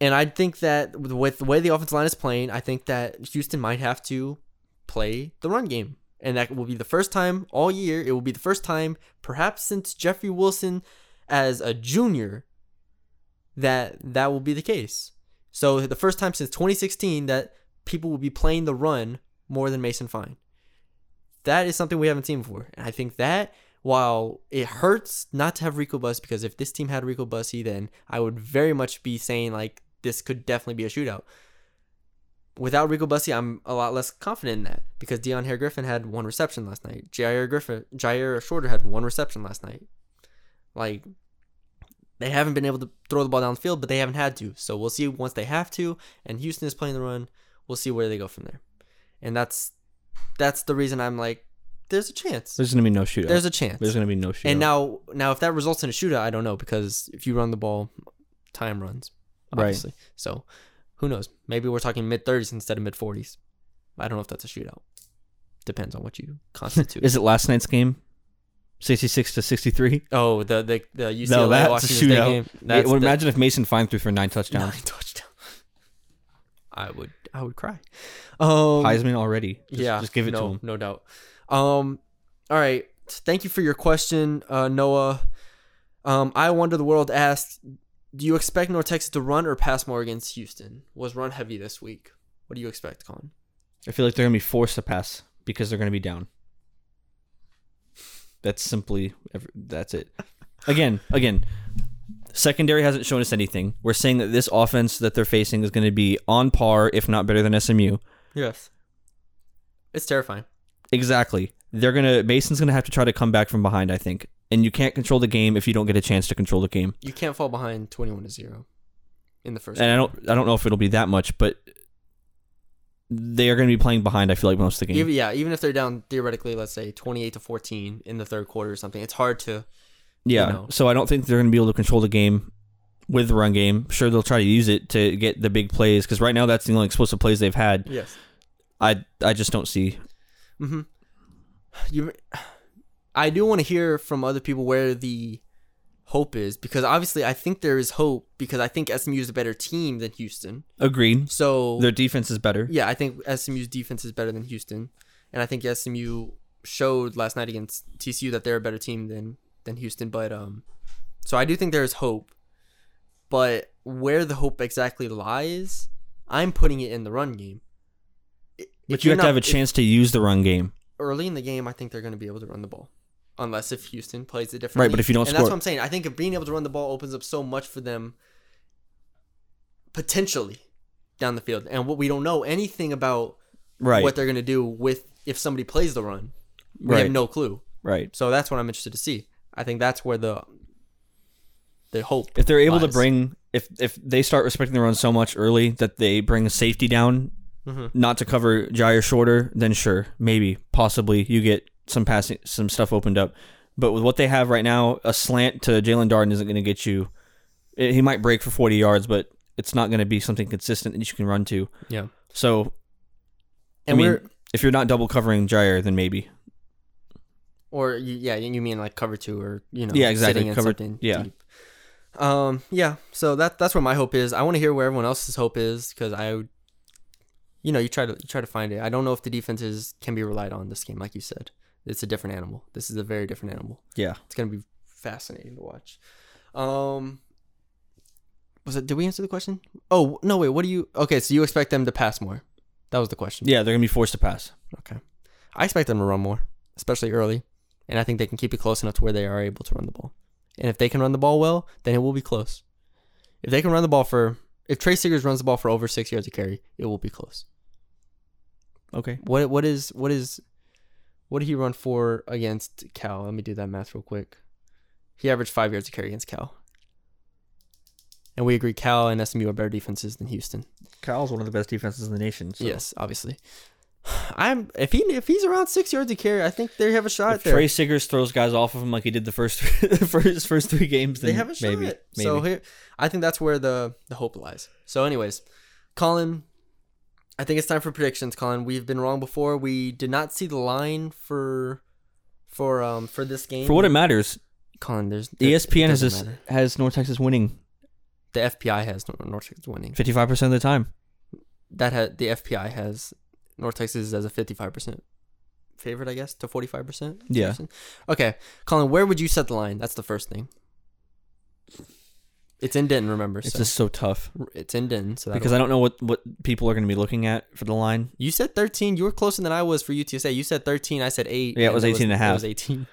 and I think that with- with the way the offensive line is playing, I think that Houston might have to play the run game. And that will be the first time all year. It will be the first time, perhaps since Jeffrey Wilson as a junior, that that will be the case. So the first time since 2016 that people will be playing the run more than Mason Fine. That is something we haven't seen before. And I think that while it hurts not to have Rico Bussey, because if this team had Rico Bussey, then I would very much be saying like this could definitely be a shootout. Without Rico Bussey, I'm a lot less confident in that because Deion Hair-Griffin had one reception last night. Jyaire Griffin, Jyaire Shorter had one reception last night. Like they haven't been able to throw the ball down the field, but they haven't had to. So we'll see once they have to. And Houston is playing the run. We'll see where they go from there. And that's that's the reason I'm like, there's a chance. There's gonna be no shootout. There's a chance. There's gonna be no shootout. And now, now if that results in a shootout, I don't know because if you run the ball, time runs, Right. obviously. So, who knows? Maybe we're talking mid thirties instead of mid forties. I don't know if that's a shootout. Depends on what you constitute. is it last night's game? Sixty six to sixty three. oh, the the the UCLA No, that's a Washington State shootout. game. Well, the- imagine if Mason Fine threw for nine touchdowns. nine touchdowns. I would I would cry. Um, Heisman already. Just, yeah, just give it no, to him. no doubt. Um, all right. Thank you for your question, uh, Noah. Um, I wonder the world asked, do you expect North Texas to run or pass more against Houston? Was run heavy this week? What do you expect, Colin? I feel like they're gonna be forced to pass because they're gonna be down. That's simply that's it. Again, again, secondary hasn't shown us anything. We're saying that this offense that they're facing is going to be on par, if not better than SMU. Yes. It's terrifying. Exactly. They're gonna Mason's gonna have to try to come back from behind. I think, and you can't control the game if you don't get a chance to control the game. You can't fall behind twenty-one to zero in the first. And I don't, I don't know if it'll be that much, but they are going to be playing behind. I feel like most of the game. Yeah, even if they're down theoretically, let's say twenty-eight to fourteen in the third quarter or something, it's hard to. Yeah. you know. So I don't think they're going to be able to control the game with the run game. Sure, they'll try to use it to get the big plays because right now that's the only explosive plays they've had. Yes. I I just don't see. Mm-hmm. You, I do want to hear from other people where the hope is because obviously I think there is hope because I think SMU is a better team than Houston. Agreed. So Their defense is better. yeah, I think SMU's defense is better than Houston, and I think SMU showed last night against TCU that they're a better team than than Houston. But um, so I do think there is hope, but where the hope exactly lies, I'm putting it in the run game. I- But you have to have a not- if- chance to use the run game. early in the game, I think they're going to be able to run the ball, unless if Houston plays it differently. Right, but if you don't and score- that's what I'm saying. I think if being able to run the ball opens up so much for them, potentially down the field, and what we don't know anything about Right. what they're going to do with if somebody plays the run. We Right. have no clue. right. So that's what I'm interested to see. I think that's where the the hope. If they're able to bring, if if they start respecting the run so much early that they bring a safety down, Mhm. not to cover Jyaire Shorter, then sure, maybe, possibly you get some passing, some stuff opened up. But with what they have right now, a slant to Jalen Darden isn't going to get you. eh, He might break for forty yards, but it's not going to be something consistent that you can run to. Yeah. So, And I mean, if you're not double covering Jyaire, then maybe. Or yeah, you mean like cover two or you know Yeah, exactly, sitting in cover- something yeah. deep. Um, yeah. So that that's where my hope is. I want to hear where everyone else's hope is because I, would- you know, you try to you try to find it. I don't know if the defenses can be relied on this game, like you said. It's a different animal. This is a very different animal. Yeah. It's gonna be fascinating to watch. Um, was it? Did we answer the question? Oh no, wait. What do you? Okay, so you expect them to pass more? That was the question. Yeah, they're going to be forced to pass. Okay. I expect them to run more, especially early, and I think they can keep it close enough to where they are able to run the ball. And if they can run the ball well, then it will be close. If they can run the ball for, if Tre Siggers runs the ball for over six yards of carry, it will be close. Okay. What what is what is, what did he run for against Cal? Let me do that math real quick. He averaged five yards of carry against Cal. And we agree Cal and SMU are better defenses than Houston. Cal's one of the best defenses in the nation. So. Yes, obviously. I'm if he if he's around six yards to carry, I think they have a shot If there. Tre Siggers throws guys off of him like he did the first first first three games, then they have a shot. maybe. maybe. So here, I think that's where the the hope lies. So, anyways, Colin, I think it's time for predictions. Colin, we've been wrong before. We did not see the line for for um for this game. For what it matters, Colin, there's the ESPN has this, has North Texas winning the FPI has North Texas winning. fifty five percent of the time. That ha- the FPI has North Texas as a fifty five percent favorite, I guess, to forty five percent. Yeah. Okay, Colin, where would you set the line? That's the first thing. It's in Denton, remember? It's so. just so tough It's in Denton, so because I don't know what what people are going to be looking at for the line. You said 13. You were closer than I was for UTSA. You said 13. I said 8. Yeah, it was 18 and a half. It was 18.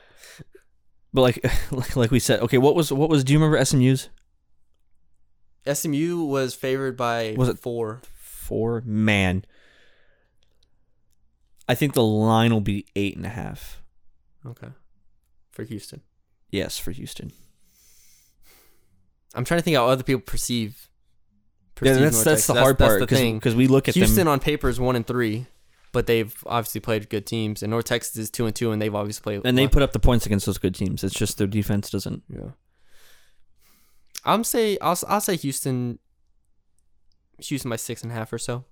But like like, like we said, okay, what was what was? Do you remember SMU's SMU was favored by Was it- 4. four? Man, I think the line will be eight and a half. Okay. For Houston. Yes, for Houston. I'm trying to think how other people perceive. Yeah, perceive that's North that's Texas. the hard part That's thing. because we look at Houston them. on paper is 1 and 3, but they've obviously played good teams. And North Texas is 2 and 2, and they've obviously played. And they put up the points against those good teams. It's just their defense doesn't. Yeah. I'm say I'll I'll say Houston. Houston by six and a half or so,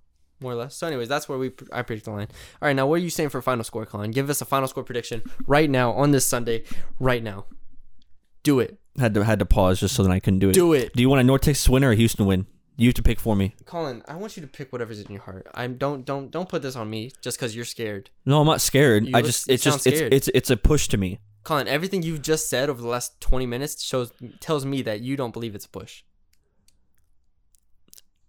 more or less. So, anyways, that's where we I predict the line. All right, now what are you saying for final score, Colin? Give us a final score prediction right now on this Sunday, right now. Do it, Had to had to pause just so that I couldn't do it. do it, Do you want a North Texas win or a Houston win? You have to pick for me. Colin. I want you to pick whatever's in your heart. I'm don't don't don't put this on me just because you're scared, No, I'm not scared. You I just it's just it's it's it's a push to me. Colin. Everything you've just said over the last 20 minutes shows tells me that you don't believe it's a push.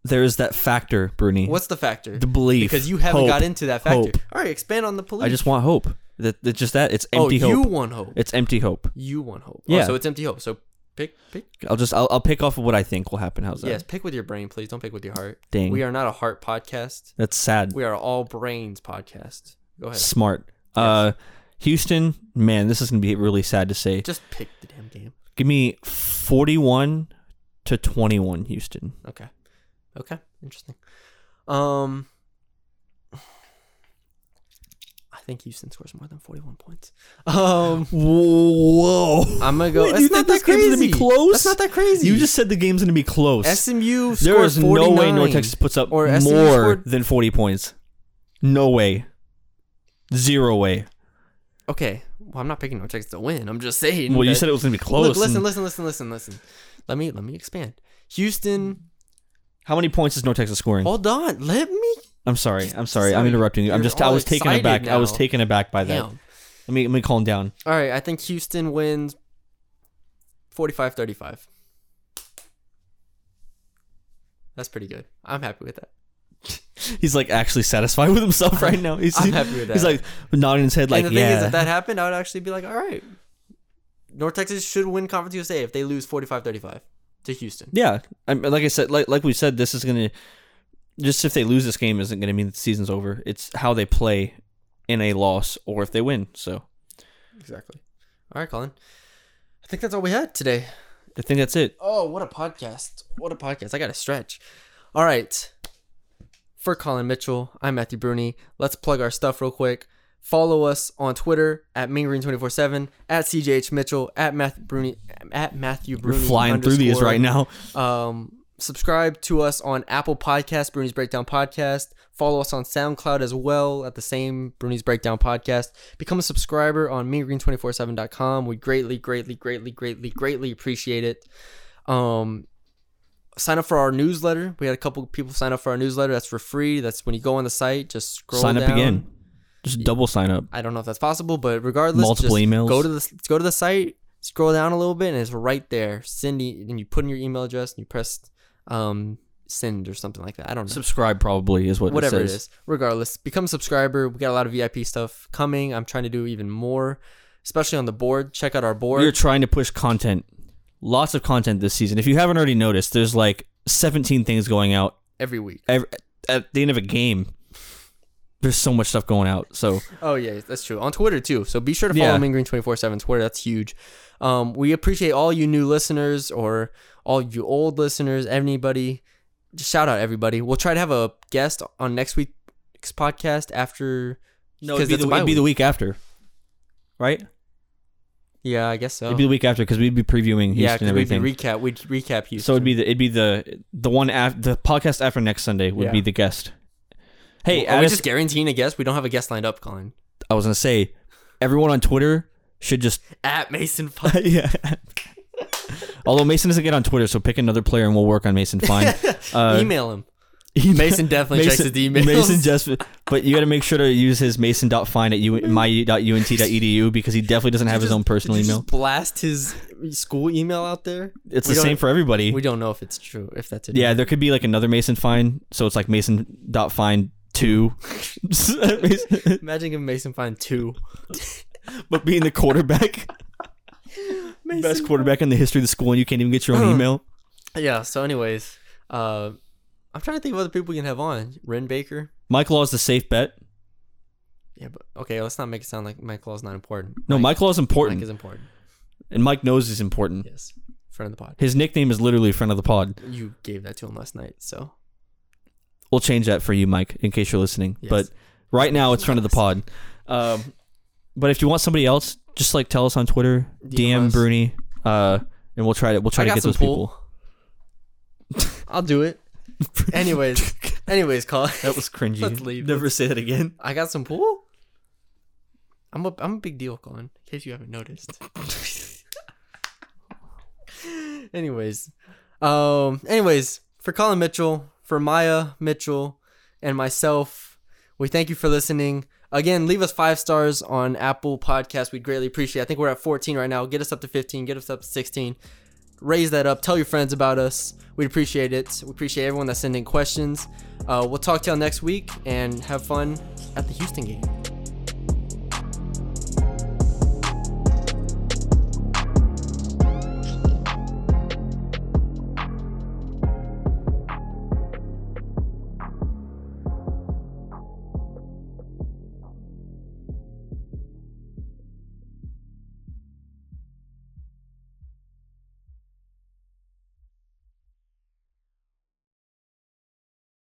There is that factor, Bruni. What's the factor? the belief? because you haven't hope. got into that factor. hope. All right, expand on the belief. I just want hope. That that's just that. It's empty oh, empty you want hope. It's empty hope. You want hope. Yeah. Oh, so it's empty hope. So pick pick. I'll just I'll, I'll pick off of what I think will happen. How's that? Yes, pick with your brain, please. Don't pick with your heart. Dang. We are not a heart podcast. That's sad. We are all brains podcast. Go ahead. Smart. Uh, Houston, man, this is gonna be really sad to say. Just pick the damn game. Give me forty-one to twenty-one, Houston. Okay. Okay. Interesting. Um I think Houston scores more than 41 points. Um Whoa! I'm to go Wait, you not that game's crazy. gonna be close? That's not that crazy. You just said the game's gonna be close. SMU there is no way North Texas puts up Or more scored- than forty points. No way. Zero way. Okay. Well, I'm not picking North Texas to win. I'm just saying. Well, you said it was gonna be close. Look, listen, and- listen, listen, listen, listen. Let me let me expand. Houston, How many points is North Texas scoring? hold on. Let me. I'm sorry. I'm sorry. I'm interrupting you. I'm just. I was taken aback. I was taken aback by that. Damn. Let me let me calm down. All right. I think Houston wins 45-35. That's pretty good. I'm happy with that. He's like actually satisfied with himself right now. He's, I'm happy with that. He's like nodding his head like and the thing yeah. is, if that happened, I would actually be like, all right. North Texas should win Conference USA if they lose 45-35 to Houston. yeah. I mean, like I said, like like we said, this is gonna just if they lose this game isn't gonna mean the season's over. It's how they play in a loss or if they win. So Exactly. All right, Colin. I think that's all we had today. I think that's it. Oh, what a podcast. What a podcast. I got to stretch. All right. For Colin Mitchell, I'm Matthew Bruni. Let's plug our stuff real quick. Follow us on Twitter at MeanGreen247, at CJH Mitchell, at Matthew Bruni, at Matthew We're Bruni. flying through these right now. Um, subscribe to us on Apple Podcast, Bruni's Breakdown Podcast. Follow us on SoundCloud as well at the same Bruni's Breakdown Podcast. Become a subscriber on meangreen247.com. We greatly, greatly, greatly, greatly, greatly appreciate it. Um, sign up for our newsletter. We had a couple people sign up for our newsletter. That's for free. That's when you go on the site, just scroll Sign up again. Just double sign up. I don't know if that's possible, but regardless, Multiple just emails. Go to the go to the site, scroll down a little bit, and it's right there. Send e- and you put in your email address and you press um send or something like that. I don't know. Subscribe probably is what Whatever it it is. Regardless, become a subscriber. We got a lot of VIP stuff coming. I'm trying to do even more, especially on the board. Check out our board. We're trying to push content. Lots of content this season. If you haven't already noticed, there's like 17 things going out every week. every, at the end of a game. There's so much stuff going out. So Oh yeah, that's true. On Twitter too. So be sure to follow Yeah. Mean Green twenty four seven Twitter. That's huge. Um, we appreciate all you new listeners or all you old listeners. Anybody, just shout out everybody. We'll try to have a guest on next week's podcast after. No, it'd be, the, it'd be the week. after, right? Yeah, I guess so. It'd be the week after because we'd be previewing Houston yeah, and because we'd everything. be recap. We'd recap Houston. so it'd be the it'd be the the one after the podcast after next Sunday would Yeah. be the guest. Hey, Are we just guaranteeing a guest? We don't have a guest lined up, Colin. I was gonna say, everyone on Twitter should just At Mason Fine. yeah. Although Mason doesn't get on Twitter, so pick another player and we'll work on Mason fine. Uh, Email him. Mason definitely checks his emails. Mason just, but you got to make sure to use his mason.fine at u- my.unt.edu because he definitely doesn't have his own personal email. Just blast his school email out there. It's we the same for everybody. We don't know if it's true. If that's it. yeah, there could be like another Mason fine, so it's like mason.fine two, Imagine if Mason find two. but being the quarterback, best quarterback in the history of the school, and you can't even get your own email. Yeah. So, anyways, uh, I'm trying to think of other people we can have on. Ren Baker. Mike Law is the safe bet. Yeah, but okay. Let's not make it sound like Mike Law is not important. No, Mike Law is important. Mike is important. and Mike knows he's important. Yes. Friend of the pod. His nickname is literally friend of the pod. You gave that to him last night, so We'll change that for you, Mike, in case you're listening. Yes. But right now, it's front of the pod. Um, but if you want somebody else, just like tell us on Twitter, DM DM. Bruni, uh, and we'll try to we'll try I to get those pull. people. I'll do it. anyways, anyways, call. That was cringy. Let's leave. Never say that again. I got some pool. I'm a I'm a big deal, Colin. In case you haven't noticed. anyways, um, anyways, for Colin Mitchell, for Maya Mitchell, and myself, we thank you for listening. Again, leave us five stars on Apple Podcasts. We'd greatly appreciate. it. I think we're at 14 right now. Get us up to 15. Get us up to 16. Raise that up. Tell your friends about us. We'd appreciate it. We appreciate everyone that's sending questions. Uh, we'll talk to y'all next week and have fun at the Houston game.